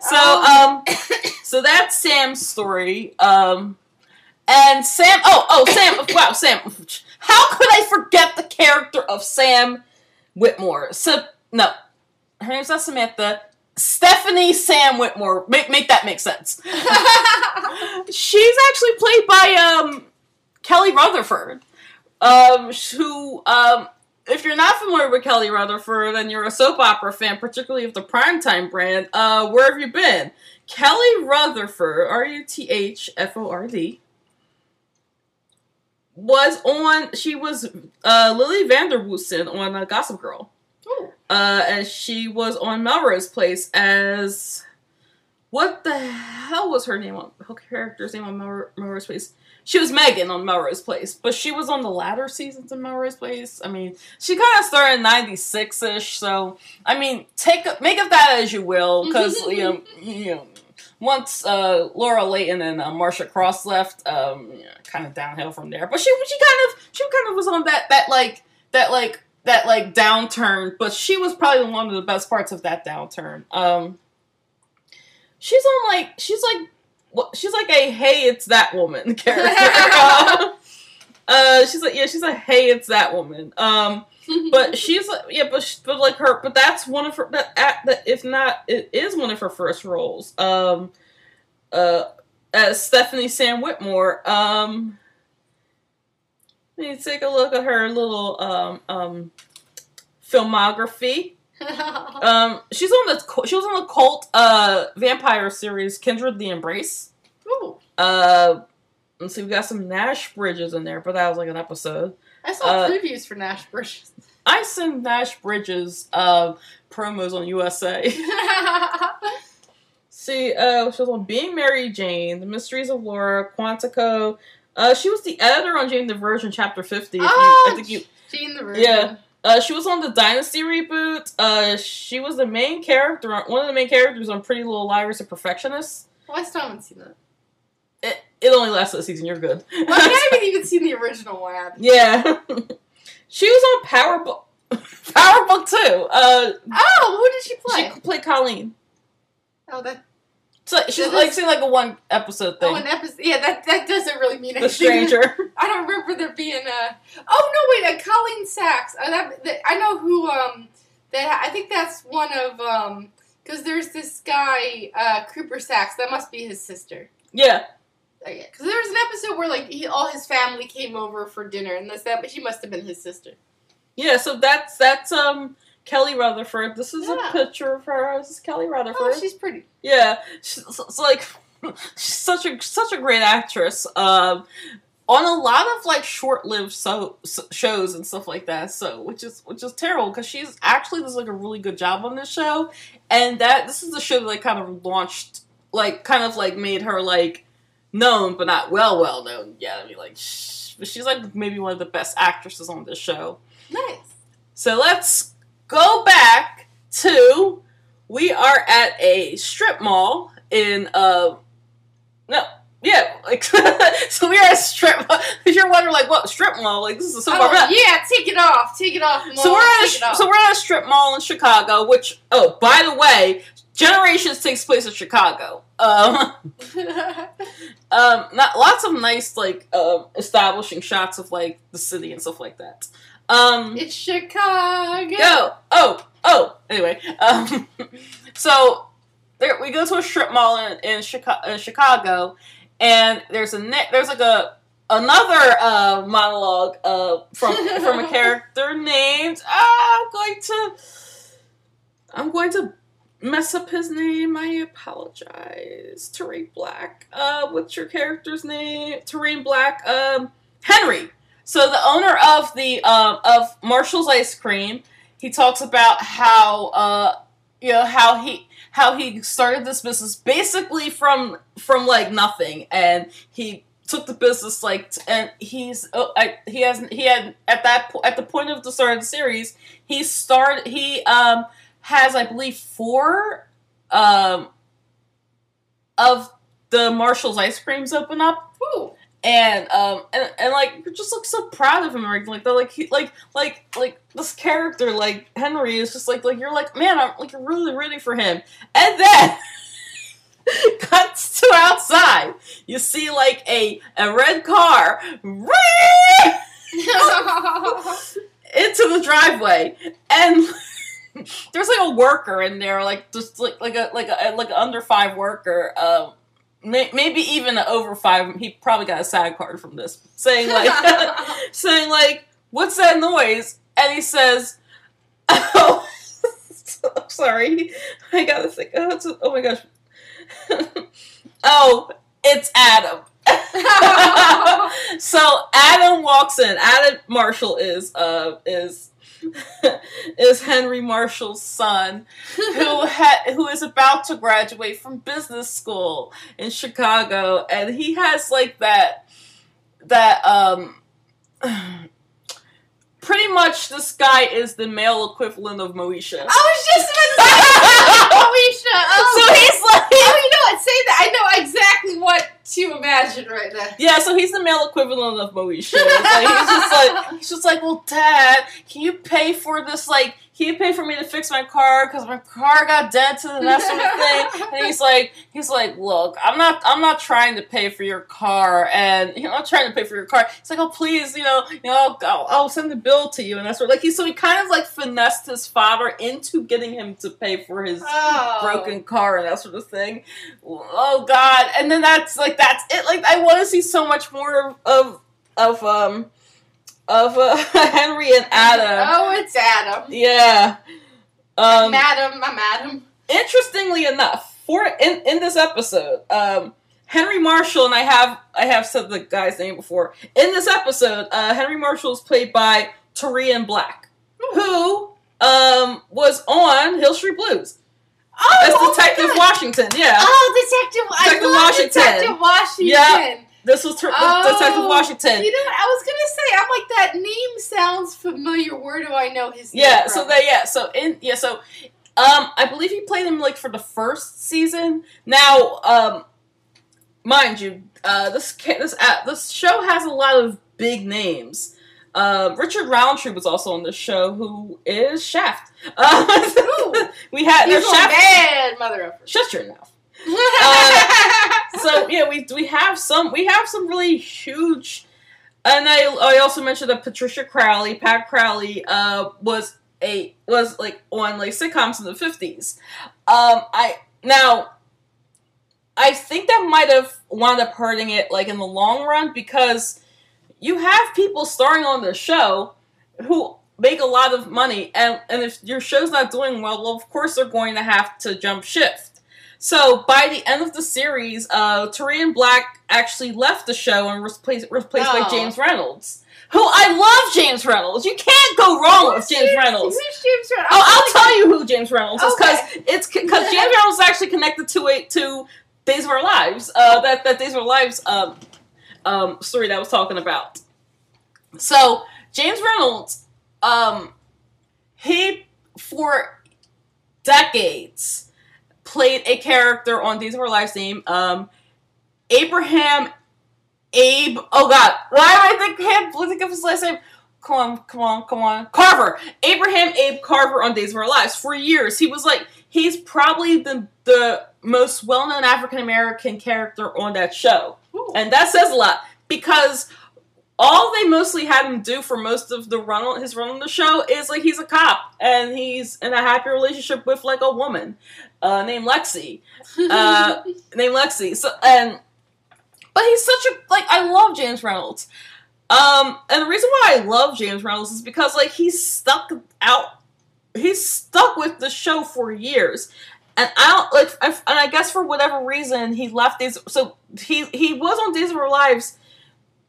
So Oh. um, so that's Sam's story. Um, and Sam. Oh oh Sam. Wow Sam. How could I forget the character of Sam Whitmore? So no, her name's not Samantha. Stephanie Sam Whitmore. Make make that make sense. She's actually played by um Kelly Rutherford. Um, who um. If you're not familiar with Kelly Rutherford and you're a soap opera fan, particularly of the primetime brand, uh, where have you been? Kelly Rutherford, R U T H F O R D, was on. She was uh, Lily van der Woodsen on uh, Gossip Girl. Uh, and she was on Melrose Place as what the hell was her name on her character's name on Mel- Melrose Place? she was Megan on Melrose Place, but she was on the latter seasons of Melrose Place. I mean, she kind of started in '96 ish, so I mean, take make of that as you will, because you know, you know, once uh, Laura Leighton and uh, Marcia Cross left, um, kind of downhill from there. But she she kind of she kind of was on that that like that like that like downturn, but she was probably one of the best parts of that downturn. Um, she's on like she's like well, she's like a hey it's that woman character. uh, she's like yeah she's a hey it's that woman. Um, but she's like yeah but she, but like her but that's one of her that, that if not it is one of her first roles. Um, uh, as Stephanie Sam Whitmore. Um. Let me take a look at her little um, um, filmography. um, she's on the she was on the cult uh, vampire series Kindred the Embrace. Ooh. Uh, let's see, we got some Nash Bridges in there, but that was like an episode. I saw Uh, previews for Nash Bridges. I seen Nash Bridges uh, promos on USA. See, uh, she was on Being Mary Jane, The Mysteries of Laura, Quantico. Uh, she was the editor on Jane the Virgin, Chapter Fifty. If you, oh, I think you. Jane the Virgin. Yeah. Uh, she was on the Dynasty reboot. Uh, she was the main character, on, one of the main characters on Pretty Little Liars, a perfectionist. Well, I still haven't seen that. It, it only lasted a season. You're good. Well, I haven't even seen the original one. yeah. she was on Power Book. Power Book II. Uh, Oh, who did she play? she played Colleen. oh, that. So she's This like seemed like a one episode thing. Oh, an episode. Yeah, that that doesn't really mean anything. the stranger. I don't remember there being a. Oh no! Wait, a Colleen Saxe. Uh, that, that I know who. Um, that I think that's one of um. Because there's this guy, uh, Cooper Saxe. That must be his sister. yeah. Because there was an episode where like he, all his family came over for dinner, and that's that. But she must have been his sister. Yeah. So that's that's um Kelly Rutherford. This is Yeah. a picture of her. This is Kelly Rutherford. Oh, she's pretty. Yeah, she's, it's like she's such a such a great actress. Um, on a lot of like short-lived so, so- shows and stuff like that. So, which is which is terrible because she's actually does like a really good job on this show, and that this is the show that like kind of launched, like kind of like made her like known but not well well known yet. I mean, like, sh- but she's like maybe one of the best actresses on this show. Nice. So let's go back to we are at a strip mall in uh no yeah like so we are at a strip mall because you're wondering like what strip mall like this is soap Oh, opera. yeah, take it off. Take it off. So we're at a, so we're at a strip mall in Chicago, which oh by the way, Generations takes place in Chicago. Um, um, not lots of nice like um establishing shots of like the city and stuff like that. Um, it's Chicago. Go. Oh. Oh. Anyway. Um. So there we go to a strip mall in, in, Chicago, in Chicago, and there's a ne- there's like a another uh, monologue uh, from from a character named ah, I'm going to I'm going to mess up his name. I apologize. Tariq Black. Uh, what's your character's name? Tariq Black. Um, Henry. So the owner of the um, of Marshall's Ice Cream, he talks about how uh, you know how he how he started this business basically from from like nothing, and he took the business like and he's oh, I, he has he had at that po- at the point of the start of the series he started he um has I believe four um of the Marshall's ice creams open up Ooh. And um and, and like just look so proud of him or anything like that like he like like like this character like henry is just like like you're like man i'm like really rooting for him. And then cuts to outside. You see like a a red car into the driveway. And there's like a worker in there like just like like a like a like an under five worker um may, maybe even an over five he probably got a SAG card from this saying like saying like what's that noise? And he says oh sorry i gotta think oh, it's oh my gosh. Oh it's adam. So Adam walks in. Adam Marshall is uh is is Henry Marshall's son, who ha- who is about to graduate from business school in Chicago, and he has like that that um pretty much this guy is the male equivalent of Moesha. I was just about to say Moesha. Oh, So he's like oh, you know what? Say that. I know exactly what to imagine right now. Yeah, so he's the male equivalent of Moesha. Like, he's just like he's just like, well, Dad, can you pay for this? Like, can paid for me to fix my car because my car got dented and that sort of thing? And he's like, he's like, look, I'm not, I'm not trying to pay for your car, and you know, I'm trying to pay for your car. He's like, oh, please, you know, you know, I'll, I'll send the bill to you, and that's sort of like he, so he kind of like finessed his father into getting him to pay for his Oh. broken car and that sort of thing. Oh God! And then that's like that's it. Like I want to see so much more of of, of um of uh, Henry and Adam. Oh, it's Adam. Yeah. Um, Madam, I'm Adam. interestingly enough, for in in this episode, um, Henry Marshall and I have I have said the guy's name before. In this episode, uh, Henry Marshall is played by Taurean Blacque, who um was on Hill Street Blues Oh, as oh Detective God. Washington. Yeah. Oh, Detective, Detective I love Washington. Detective Washington. Yeah. This was ter- Oh, Detective Washington. You know, what? I was gonna say, I'm like that name sounds familiar. Where do I know his name? Yeah, from? so they yeah, so in yeah, so um I believe he played him like for the first season. Now, um mind you, uh this this uh, this show has a lot of big names. Uh, Richard Roundtree was also on the show, who is Shaft. Uh, we had he's Shaft. bad mother effer. Shut your mouth. Uh, so yeah, we we have some we have some really huge, and I I also mentioned that Patricia Crowley, Pat Crowley, uh, was a was like on like sitcoms in the fifties. Um, I now. I think that might have wound up hurting it, like in the long run, because you have people starring on the show who make a lot of money, and and if your show's not doing well, well, of course they're going to have to jump shift. So by the end of the series, uh, Taurean Blacque actually left the show and was replaced, replaced by Oh. James Reynolds, who I love. James Reynolds, you can't go wrong with James Reynolds. Who's James Reynolds? Oh, I'll tell you who James Reynolds is because Okay. it's because James Reynolds is actually connected to it to Days of Our Lives. Uh, that that Days of Our Lives um, um, story that I was talking about. So James Reynolds, um, he for decades played a character on Days of Our Lives named um, Abraham Abe. Oh God, why do I think can't think of his last name? Come on, come on, come on. Carver. Abraham Abe Carver on Days of Our Lives. For years, he was like he's probably the the most well known African American character on that show. Ooh. And that says a lot because all they mostly had him do for most of the run on his run on the show is like he's a cop and he's in a happy relationship with like a woman uh, named Lexie. uh, named Lexie. So and but he's such a like I love James Reynolds. Um, and the reason why I love James Reynolds is because like he's stuck out. He's stuck with the show for years, and I don't like. I, and I guess for whatever reason he left Days. So he he was on Days of Our Lives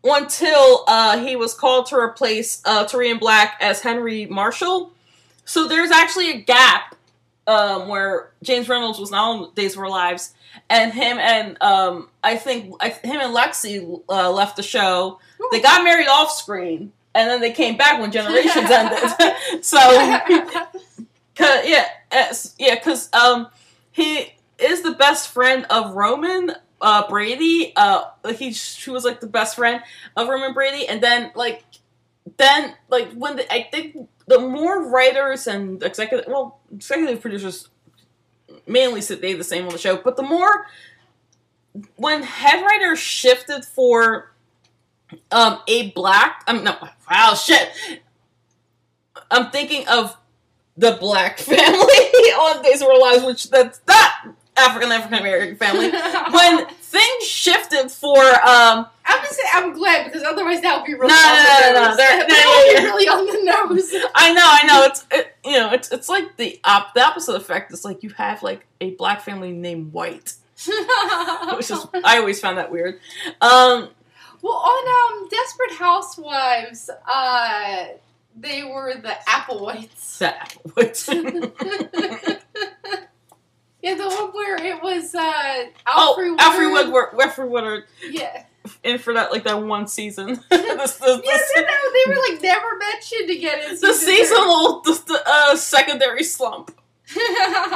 until uh, he was called to replace uh, Taurean Blacque as Henry Marshall. So there's actually a gap um, where James Reynolds was not on Days of Our Lives, and him and um, I think I, him and Lexie uh, left the show. They got married off screen, and then they came back when Generations ended. so, cause, yeah, yeah, because um, he is the best friend of Roman uh, Brady. Uh, he she was like the best friend of Roman Brady, and then like then like when the, I think the more writers and executive well executive producers mainly sit they the same on the show, but the more when head writers shifted for um a black I'm no wow shit. I'm thinking of the black family on Days of Our Lives, which that's not African African American family. When things shifted for um I'm just saying, I'm glad because otherwise that would be really No, on no, the no, no, nose. they're- That no, would yeah, be really on the nose. I know, I know. It's it, you know, it's it's like the op- the opposite effect. It's like you have like a black family named White, which is I always found that weird. Um, well, on um, Desperate Housewives, uh, they were the Applewhites. that White. Yeah, the one where it was uh, oh, Alfred. Alfre Woodard. Woodward, Alfred Woodward. Yeah. And for that like that one season. the, the, the, I know. They were like never mentioned again in the season seasonal the, the, uh, secondary slump.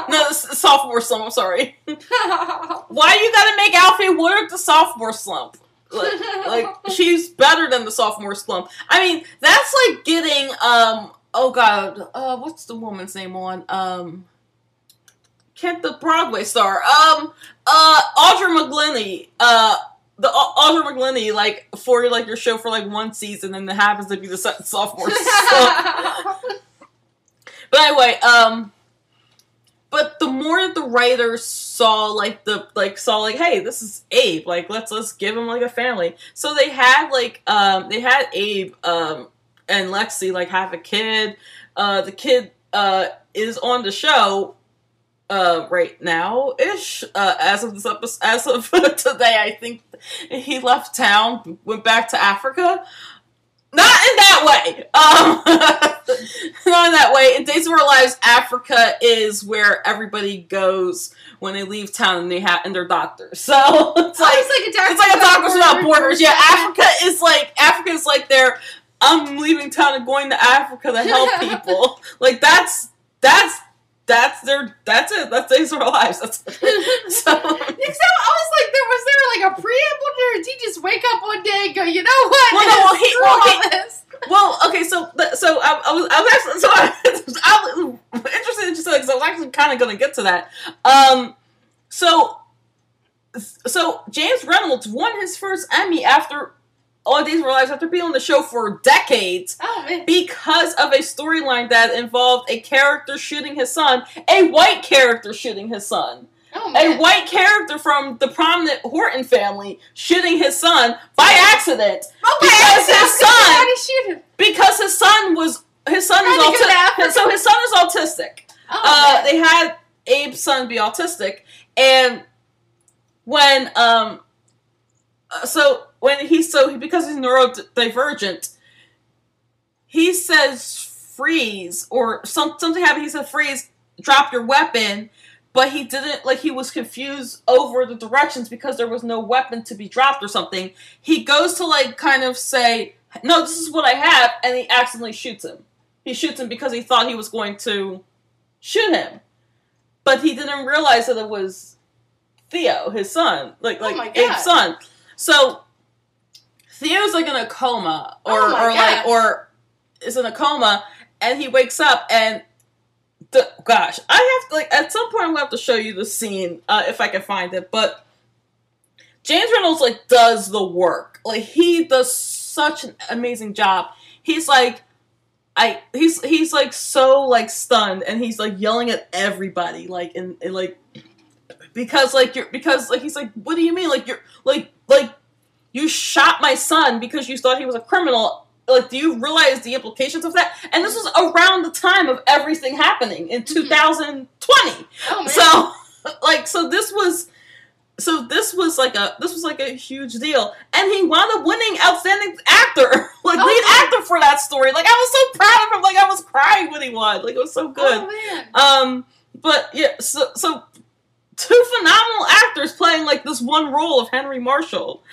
No, sophomore slump. I'm sorry. Why you gotta make Alfie Woodard the sophomore slump? Like, like she's better than the sophomore slump. I mean, that's like getting um. Oh God, uh, what's the woman's name on um? Can't the Broadway star um uh Audra McGlinny uh the Au- Audra McGlinny like for like your show for like one season and it happens to be the sophomore slump. But anyway, um, but the more that the writers saw, like the like saw, like, hey, this is Abe. Like, let's let's give him like a family. So they had like um they had Abe um and Lexie like have a kid. Uh, the kid uh is on the show uh right now ish uh as of this episode as of today i think he left town went back to africa. Not in that way! Um not in that way. In days of our lives africa is where everybody goes when they leave town and they have and they're doctors. So it's Oh, like it's like a it's like a doctors without borders. yeah Africa. africa is like africa is like their i'm leaving town and going to africa to help people. Like that's that's that's their that's it that's days of our lives that's so Except I was like, there was there like a preamble there? Did he just wake up one day and go, you know what? Well, no, well, he- well, he- this. Well, okay, so so I, I was I was actually so I, I was interested in just because I was actually kind of going to get to that. Um, so so James Reynolds won his first Emmy after All Days of Our Lives after being on the show for decades Oh because of a storyline that involved a character shooting his son, a white character shooting his son, Oh a white character from the prominent Horton family shooting his son by accident Oh because my his son- How did he shoot him? because his son was his son is How'd he go to Africa? autistic. So his son is autistic. Oh, Uh, they had Abe's son be autistic, and when um, uh, so when he so because he's neurodivergent, he says freeze or some, something happened. He said freeze, drop your weapon. But he didn't like he was confused over the directions because there was no weapon to be dropped or something. He goes to like kind of say, "No, this is what I have," and he accidentally shoots him. He shoots him because he thought he was going to shoot him, but he didn't realize that it was Theo, his son, like Oh like God. Abe's son. So Theo's like in a coma, or Oh or like or is in a coma, and he wakes up and. The, gosh, I have to like at some point I'm gonna have to show you the scene uh, if I can find it. But James Reynolds like does the work. Like he does such an amazing job. He's like I he's he's like so like stunned and he's like yelling at everybody like and, and like because like you're because like he's like what do you mean like you're like like you shot my son because you thought he was a criminal. Like do you realize the implications of that? And this was around the time of everything happening in 2020 oh man. so like so this was so this was like a this was like a huge deal. And he wound up winning outstanding actor. Like Oh, lead actor for that story. Like i was so proud of him. Like i was crying when he won. Like it was so good. Oh man. um but yeah so so two phenomenal actors playing like this one role of henry marshall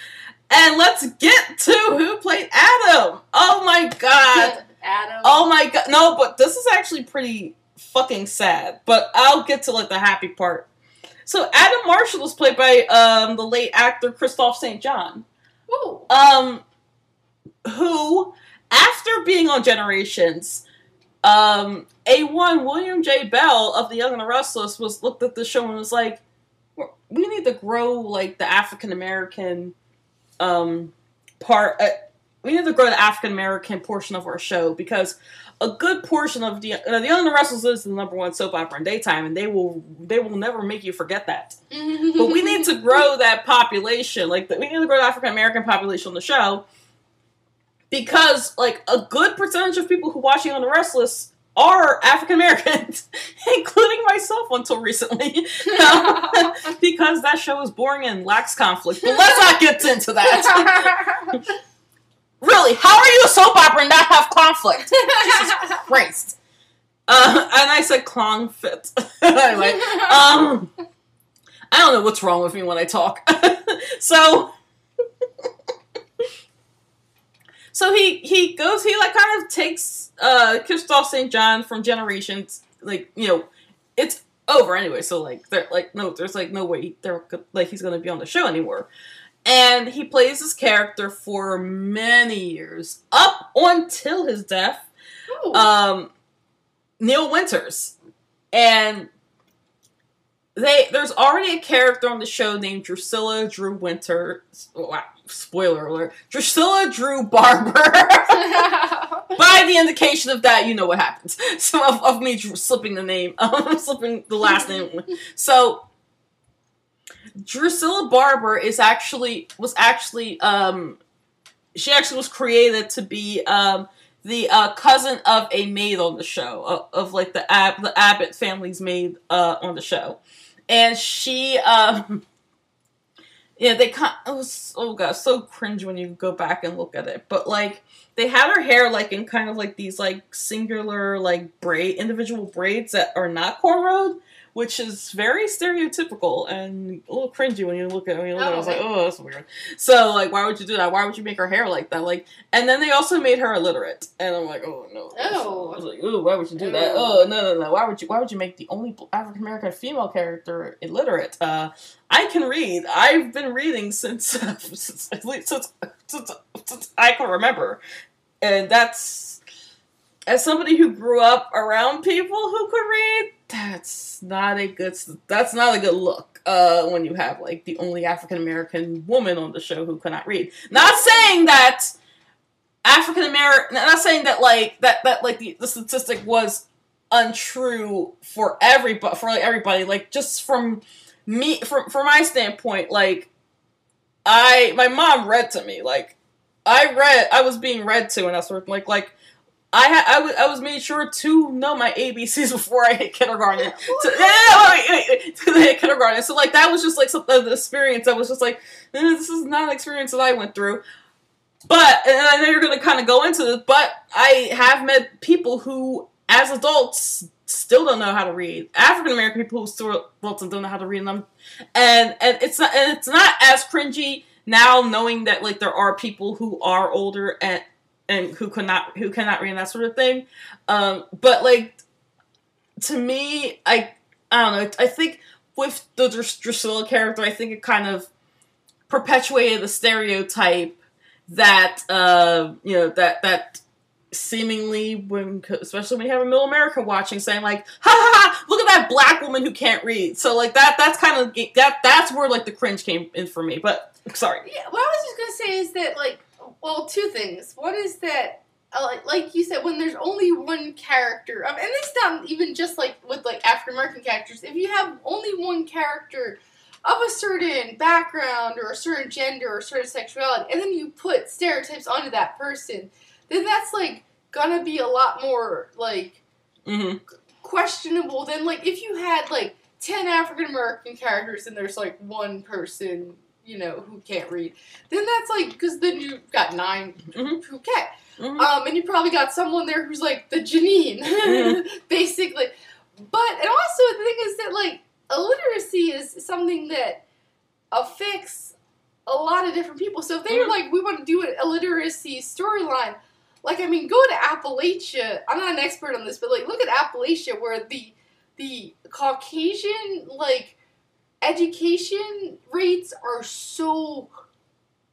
and let's get to who played adam oh my god Adam. Oh my god, no, but this is actually pretty fucking sad. But I'll get to like the happy part. So Adam Marshall was played by um the late actor Kristoff St. John. Ooh. Um who after being on Generations, um A1 William J. Bell of The Young and the Restless was looked at the show and was like, "We're- we need to grow like the African American um part uh, we need to grow the African American portion of our show because a good portion of the uh, the Young and the Restless is the number one soap opera in daytime, and they will they will never make you forget that. But we need to grow that population, like the, we need to grow the African American population on the show because like a good percentage of people who watch Young and the Restless are African Americans, including myself until recently, because that show is boring and lacks conflict. But let's not get into that. Really, how are you a soap opera and not have conflict? Jesus Christ. Uh, and I said clong fit. anyway, um, I don't know what's wrong with me when I talk. so, so he he goes he like kind of takes uh Kristoff St. John from Generations like you know it's over anyway so like they're like no there's like no way they're like he's gonna be on the show anymore and he plays his character for many years up until his death Ooh. um Neil Winters and they there's already a character on the show named Drusilla Dru Winter. Spoiler alert: Drusilla Dru Barber. By the indication of that, you know what happens. So of, of me slipping the name, um, slipping the last name. So Drusilla Barber is actually was actually um she actually was created to be um the uh, cousin of a maid on the show of, of like the Ab- the Abbott family's maid uh, on the show, and she um yeah they kind it was oh god so cringe when you go back and look at it, but like they had her hair like in kind of like these like singular like braid individual braids that are not cornrowed. Which is very stereotypical and a little cringy when you look at it. When you look at it, I was like, oh, that's weird. So, like, why would you do that? Why would you make her hair like that? Like, and then they also made her illiterate, and I'm like, oh no. Oh. I was like, oh, why would you do that? Oh. Oh no, no, no. Why would you? Why would you make the only African American female character illiterate? Uh, I can read. I've been reading since since at least since, since, since I can remember, and that's as somebody who grew up around people who could read. That's not a good. That's not a good look. Uh, when you have like the only African American woman on the show who cannot read. Not saying that African American. Not saying that like that that like the, the statistic was untrue for everybody for like everybody. Like just from me from from my standpoint, like I my mom read to me like I read I was being read to and that sort of like like I had I was made sure to know my ABCs before I hit kindergarten. So, yeah, wait, wait, wait, hit kindergarten. So like that was just like some an experience that was just like eh, this is not an experience that I went through. But and I know you're gonna kind of go into this, but I have met people who, as adults, still don't know how to read. African American people who still adults and don't know how to read them, and and it's not and it's not as cringy now knowing that like there are people who are older and and who cannot who cannot read and that sort of thing. Um, but like to me, I I don't know. I think with the Dras- Drusilla character, I think it kind of perpetuated the stereotype that uh, you know that that seemingly when especially when you have a middle America watching saying like ha ha ha look at that black woman who can't read so like that that's kind of that that's where like the cringe came in for me but sorry Yeah, what I was just gonna say is that, like, well, two things. One is that, uh, like, like you said, when there's only one character, and it's not even just like with like African American characters. If you have only one character of a certain background or a certain gender or a certain sexuality, and then you put stereotypes onto that person, then that's like gonna be a lot more like mm-hmm. questionable than like if you had like 10 African American characters and there's like one person, you know, who can't read. Then that's like, because then you've got 9 Mhm. who can. Mhm. Um, and you probably got someone there who's like the Janine, basically. But, and also the thing is that like illiteracy is something that affects a lot of different people. So if they're Mhm. like, we want to do an illiteracy storyline, like I mean, go to Appalachia. I'm not an expert on this, but like look at Appalachia where the the Caucasian like education rates are so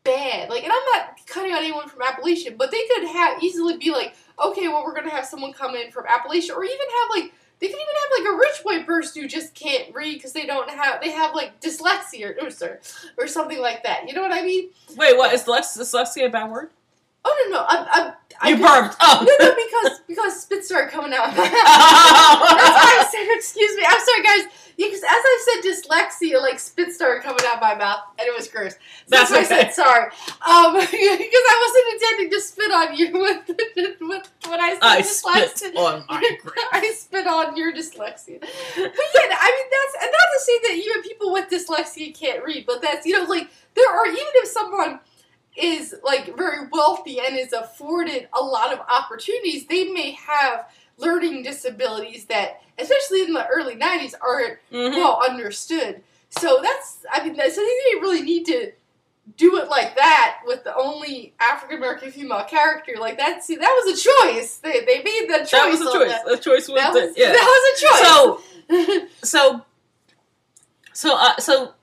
bad. Like, and I'm not cutting out anyone from Appalachia, but they could have easily be like, okay, well, we're gonna have someone come in from Appalachia, or even have like they could even have like a rich white person who just can't read because they don't have they have like dyslexia or, or or something like that. You know what I mean? wait what is dyslexia a bad word Oh no no, I'm, I'm I you burped oh No, no, because because spit started coming out. That's why I said, excuse me. I'm sorry, guys. Yeah, because as I said dyslexia, like spit started coming out of my mouth, and it was gross. So That's that's, why I said sorry. Um, because I wasn't intending to spit on you with, with when I said I dyslexia. spit on my. I spit on your dyslexia. But yeah, I mean that's and not to say that even people with dyslexia can't read, but that's you know like there are even if someone is like very wealthy and is afforded a lot of opportunities, they may have learning disabilities that, especially in the early '90s, aren't Mhm. well understood. So that's I mean that's something they really need to do it like that with the only African American female character. Like that, see, that was a choice. They they made that choice. That was a choice. That. The choice was, That was, yeah. that was a choice. So so so uh, so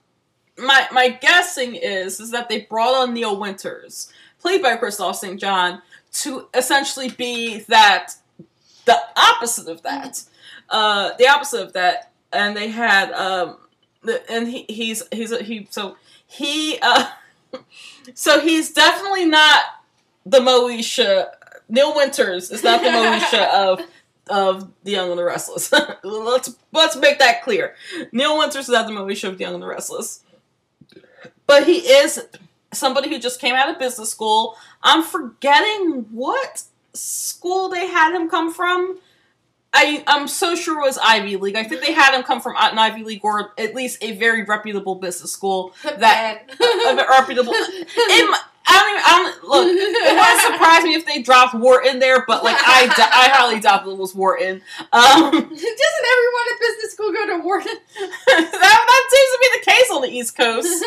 my my guessing is is that they brought on Neil Winters, played by Kristoff St. John, to essentially be that the opposite of that, uh, the opposite of that, and they had um, and he he's he's a, he so he uh, so he's definitely not the Moesha. Neil Winters is not the Moesha of of The Young and the Restless. let's let's make that clear. Neil Winters is not the Moesha of The Young and the Restless, but he is somebody who just came out of business school. I'm forgetting what school they had him come from. I I'm so sure it was Ivy League. I think they had him come from an Ivy League or at least a very reputable business school. That Bad. a reputable. It, I don't even. I don't, look, it wouldn't surprise me if they dropped Wharton there, but like I, I highly doubt that it was Wharton. Um, Doesn't everyone at business school go to Wharton? that, that seems to be the case on the East Coast.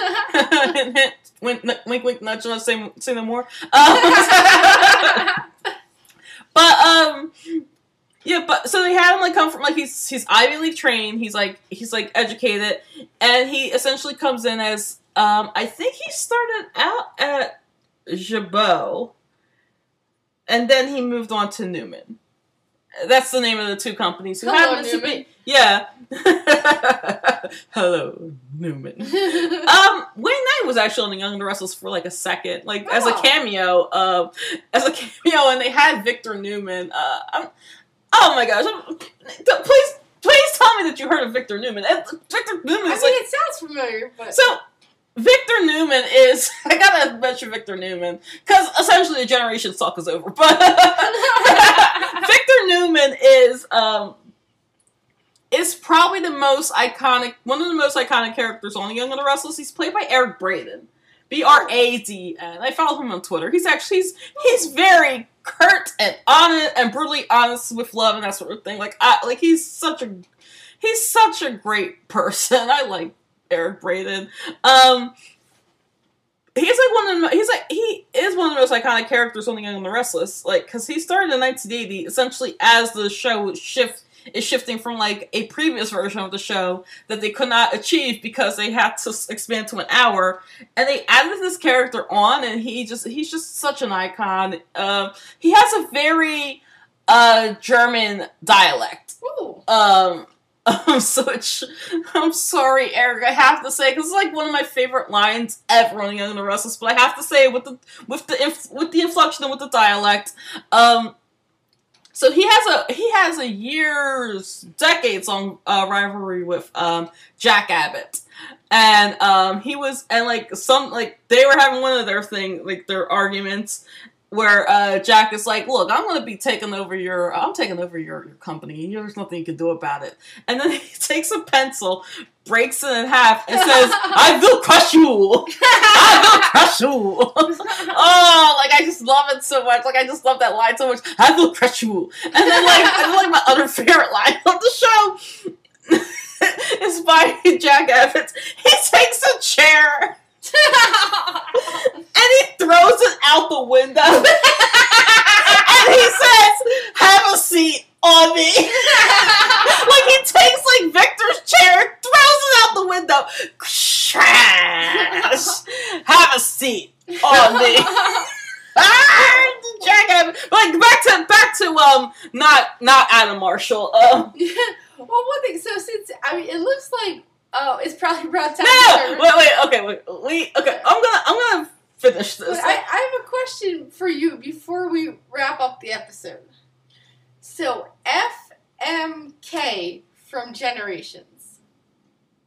Wink, wink, wink, nudge. Let's say say no more. Um, but um, yeah, but so they had him like come from like he's he's Ivy League trained. He's like he's like educated, and he essentially comes in as um I think he started out at Jabot, and then he moved on to Newman. That's the name of the two companies who Hello, happen to be yeah. Hello, Newman. Um, Wayne Knight was actually on The Young and the Restless for like a second, like as a Oh. cameo. Uh, as a cameo, and they had Victor Newman. Uh, I'm, oh my gosh! I'm- please, please tell me that you heard of Victor Newman. Victor Newman I mean, like it sounds familiar, but so. Victor Newman is. I gotta mention Victor Newman because essentially the generation suck is over. But Victor Newman is um is probably the most iconic, one of the most iconic characters on Young and the Restless. He's played by Eric Braeden, B R A D N. I follow him on Twitter. He's actually he's he's very curt and honest and brutally honest with love and that sort of thing. Like I like he's such a he's such a great person. I like Eric Braeden. Um. He's like one of the he's like he is one of the most iconic characters on The Young and the Restless, like because he started in 1980 essentially as the show shift is shifting from like a previous version of the show that they could not achieve because they had to expand to an hour, and they added this character on, and he just he's just such an icon. Um, he has a very uh German dialect. Ooh. Um, um, so I'm sorry, Eric. I have to say because it's like one of my favorite lines ever on Young and the Restless. But I have to say with the with the with the inflection and with the dialect. Um, so he has a he has a years decades long uh, rivalry with um Jack Abbott. And um, he was, and like some, like they were having one of their thing, like their arguments, where uh, Jack is like, "Look, I'm going to be taking over your, I'm taking over your, your company. There's nothing you can do about it." And then he takes a pencil, breaks it in half, and says, "I will crush you. I will crush you." oh, like I just love it so much. Like I just love that line so much. I will crush you. And then like, and then like my other favorite line of the show is by Jack Evans. He takes a chair and he throws it out the window. and he says, Have a seat on me. like he takes like Victor's chair, throws it out the window. Have a seat on me. Jack Like back to back to um not not Adam Marshall. Um well, one thing. So since I mean, it looks like oh, it's probably brought time. No, no, wait, wait, okay, wait, we, okay. I'm gonna, I'm gonna finish this. I, I have a question for you before we wrap up the episode. So FMK from Generations.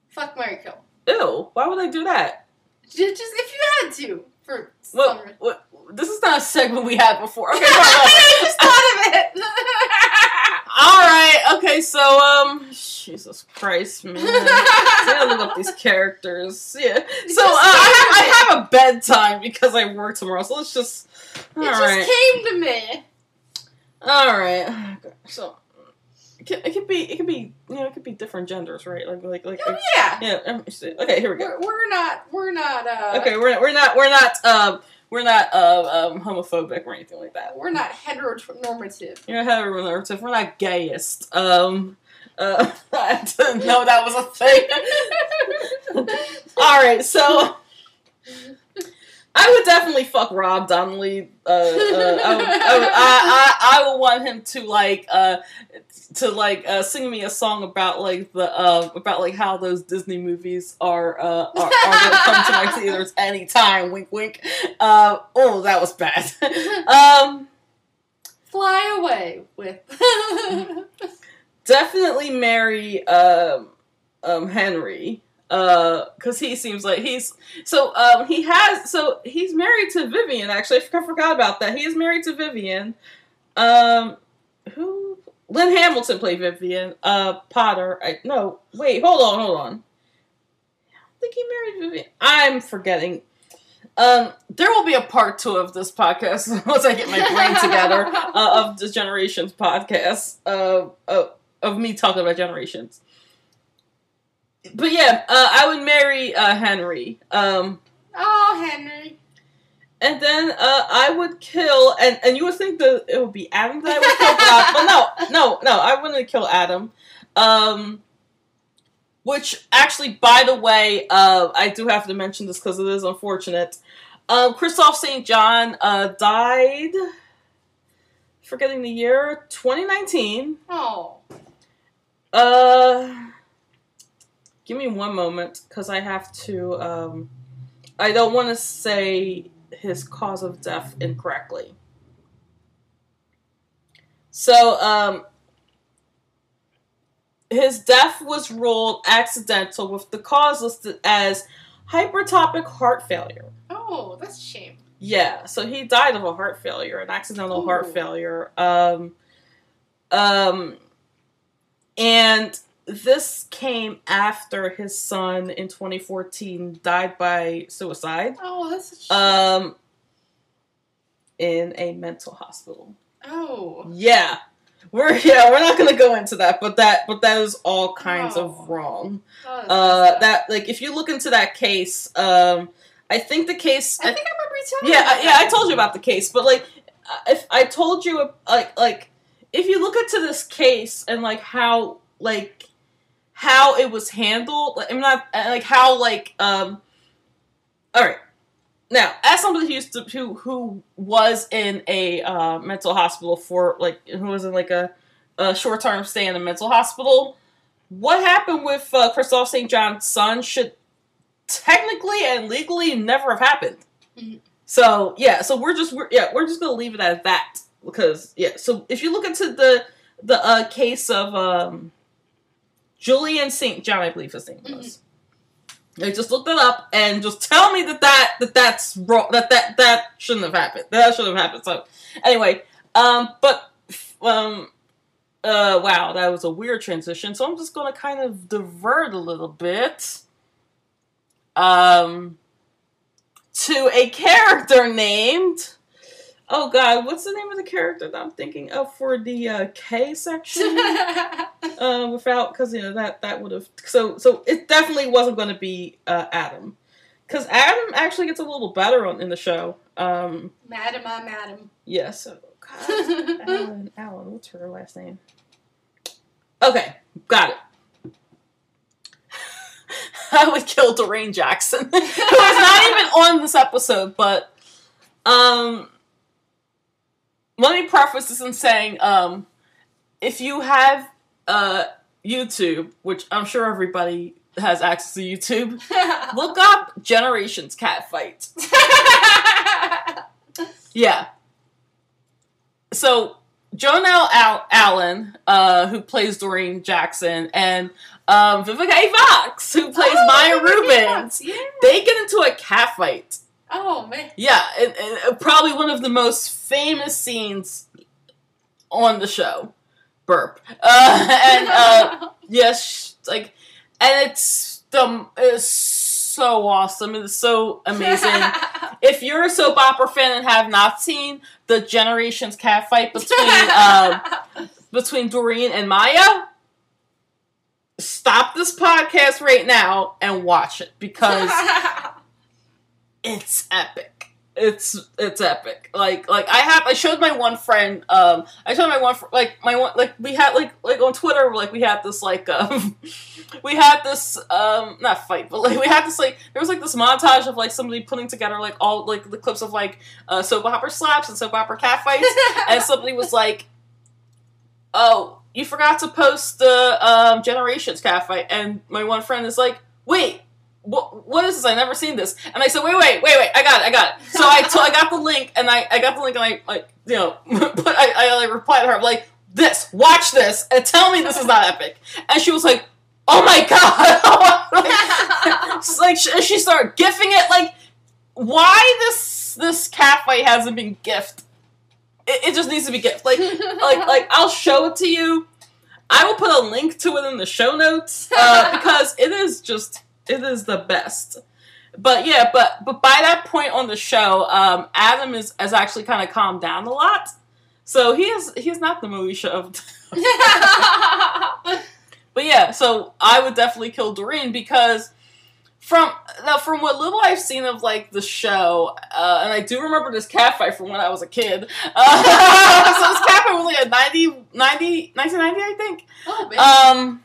Fuck Mary Kill. Ew, why would I do that? Just, just if you had to for reason. what, this is not a segment we had before. Okay, I just thought of it. all right. Okay, so um, Jesus Christ, man. I gotta look up these characters. Yeah. So uh, I, have, I have a bedtime because I work tomorrow. So let's just. All it right. just came to me. All right. So, it could be it could be you know it could be different genders, right? Like like like. Oh yeah. yeah. let me see. Okay, here we go. We're, we're not. We're not. Uh, Okay, we're we're not we're not um we're not uh, um homophobic or anything like that. We're not heteronormative. You're heteronormative. We're not gayest. Um. Uh, I didn't know that was a thing. All right, so I would definitely fuck Rob Donnelly. Uh, uh, I, would, I, would, I, I, would want him to like uh, to like uh, sing me a song about like the uh, about like how those Disney movies are uh, are, are gonna come to my theaters anytime. Wink, wink. Uh, oh, that was bad. um, Fly away with. definitely marry um, um, Henry because he seems like he's so um, he has so he's married to Vivian actually I forgot, about that. He is married to Vivian. Um who Lynn Hamilton played Vivian uh Potter. I no wait hold on hold on. I think he married Vivian. I'm forgetting. Um there will be a part two of this podcast once I get my brain together uh, of this generations podcast uh, uh, of me talking about generations. But yeah, uh, I would marry uh, Henry, um, oh, Henry. and then uh, I would kill. And, and you would think that it would be Adam that I would kill, but, I- but no, no, no, I wouldn't kill Adam. Um, which actually, by the way, uh, I do have to mention this because it is unfortunate. Um, Kristoff St. John uh, died. Forgetting the year, 2019. Oh. Uh, give me one moment because I have to. Um, I don't want to say his cause of death incorrectly. So, um, his death was ruled accidental with the cause listed as hypertrophic heart failure. Oh, that's a shame. Yeah, so he died of a heart failure, an accidental heart failure. Um, um, and this came after his son in 2014 died by suicide Oh, that's um, in a mental hospital. oh. Yeah, we're yeah we're not gonna go into that, but that but that is all kinds Oh. of wrong. Oh, Uh, that like if you look into that case, um, I think the case. I think I remember you telling yeah, I, yeah, I told you about the case, but like, if I told you, like, like, if you look into this case and like how, like, how it was handled, like, I'm not uh, like how, like, um, all right. Now, as somebody who used to who who was in a uh, mental hospital for like who was in like a, a short term stay in a mental hospital, what happened with uh, Kristoff St. John's son should technically and legally never have happened. Mhm. So yeah, so we're just we're yeah we're just gonna leave it at that because yeah. So if you look into the the uh, case of um, Julian St. John, I believe his name was. I just looked it up and just tell me that that, that that's wrong. That that that shouldn't have happened. That shouldn't have happened. So anyway, um, but um, uh, wow, that was a weird transition. So I'm just gonna kind of divert a little bit. Um, to a character named. Oh God, what's the name of the character that I'm thinking of for the uh, K section? uh, without because you know that that would have so so it definitely wasn't going to be uh, Adam because Adam actually gets a little better on in the show. Um, madam, uh, madam. yes, so, God, Alan, Alan, what's her last name? Okay, got it. I would kill Doreen Jackson, who is not even on this episode, but um, let me preface this in saying, um, if you have uh YouTube, which I'm sure everybody has access to YouTube, look up Generations Cat Fight. Yeah. So Jonelle Al- Allen, uh, who plays Doreen Jackson, and um, Vivica A. Fox, who plays Oh, Maya. Rubin, Yeah. they get into a catfight. Oh man. Yeah, and, and probably one of the most famous scenes on the show. Burp. Uh, and uh, yes, like, and it's the it's so awesome. It's so amazing. if you're a soap opera fan and have not seen the Generations catfight between um, between Doreen and Maya, stop this podcast right now and watch it because it's epic. It's it's epic. Like like I have I showed my one friend um I showed my one fr- like my one like we had like like on Twitter like we had this like um we had this um not fight but like we had this like there was like this montage of like somebody putting together like all like the clips of like uh soap opera slaps and soap opera cat fights and somebody was like oh you forgot to post the um generations cat fight and my one friend is like wait what, what is this? I never seen this. And I said, wait, wait, wait, wait, I got it, I got it. So I, t- I got the link, and I, I got the link, and I, like, you know, but I, I like, replied to her, like, this, watch this, and tell me this is not epic. And she was like, oh my god! like, like she, she started gifting it, like, why this, this cat fight hasn't been gift? It, it just needs to be gift. Like, like, like, I'll show it to you. I will put a link to it in the show notes, uh, because it is just it is the best. But yeah, but but by that point on the show, um, Adam is has actually kind of calmed down a lot. So he is he's not the Moesha of. but yeah, so I would definitely kill Doreen because from now from what little I've seen of like the show, uh, and I do remember this cat fight from when I was a kid. Uh, so this cat fight was like a 90, 90 1990, I think. oh, man. Um,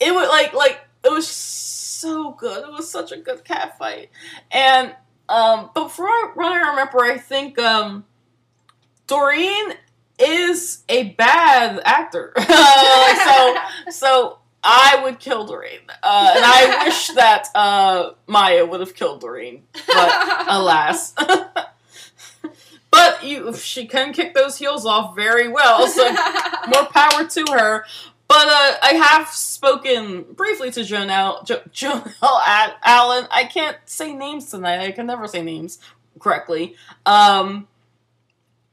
it would like like it was so good. It was such a good cat fight, and um, but from what I remember, I think um, Doreen is a bad actor. so so I would kill Doreen, uh, and I wish that uh, Maya would have killed Doreen, but alas. But you, she can kick those heels off very well, so more power to her. But uh, I have spoken briefly to Jonelle, jo- Al- Allen. I can't say names tonight. I can never say names correctly. Um,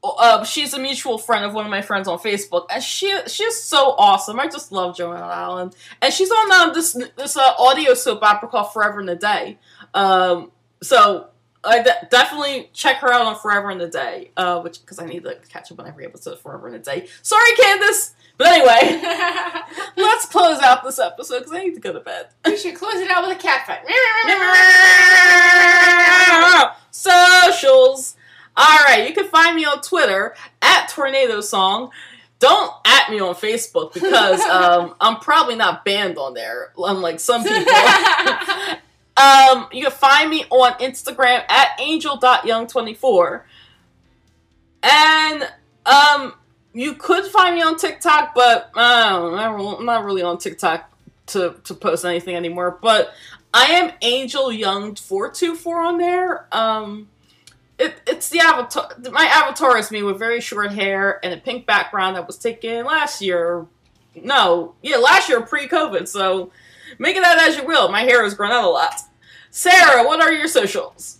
uh, she's a mutual friend of one of my friends on Facebook, and she she's so awesome. I just love Jonelle Allen, and she's on um, this this uh, audio soap opera called Forever in a Day. Um, so I de- definitely check her out on Forever in the Day, uh, which because I need to catch up on every episode of Forever in the Day. Sorry, Candace. But anyway, let's close out this episode because I need to go to bed. we should close it out with a cat fight. Socials. All right, you can find me on Twitter at Tornado Song. Don't at me on Facebook because um, I'm probably not banned on there, unlike some people. Um, you can find me on Instagram at angel.young24. And um, you could find me on TikTok, but uh, I'm not really on TikTok to, to post anything anymore. But I am Angel Young four two four on there. Um, it, it's the avatar. My avatar is me with very short hair and a pink background that was taken last year. No, yeah, last year pre-COVID. So make it out as you will. My hair has grown out a lot. Sara, what are your socials?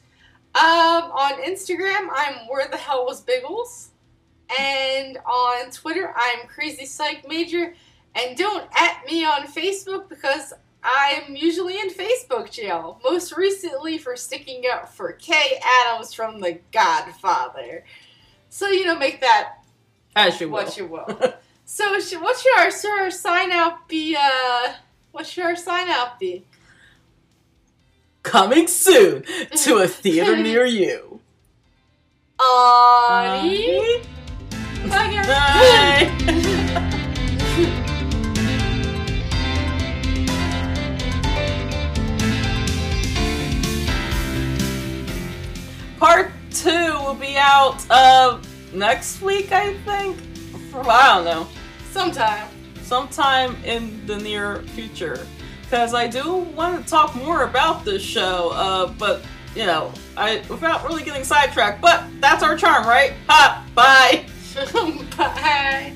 Um, on Instagram, I'm where the hell was Biggles, and on Twitter, I'm Crazy Psych Major. And don't at me on Facebook because I'm usually in Facebook jail. Most recently for sticking up for Kay Adams from The Godfather. So you know, make that As you will. what you will. so what should our, should our sign out be? Uh, what should our sign out be? Coming soon to a theater near you. Audie. Bye. Bye. Part two will be out uh, next week, I think. I don't know. Sometime. Sometime in the near future. Because I do want to talk more about this show, uh, but, you know, I without really getting sidetracked. But that's our charm, right? Ha! Bye! Bye.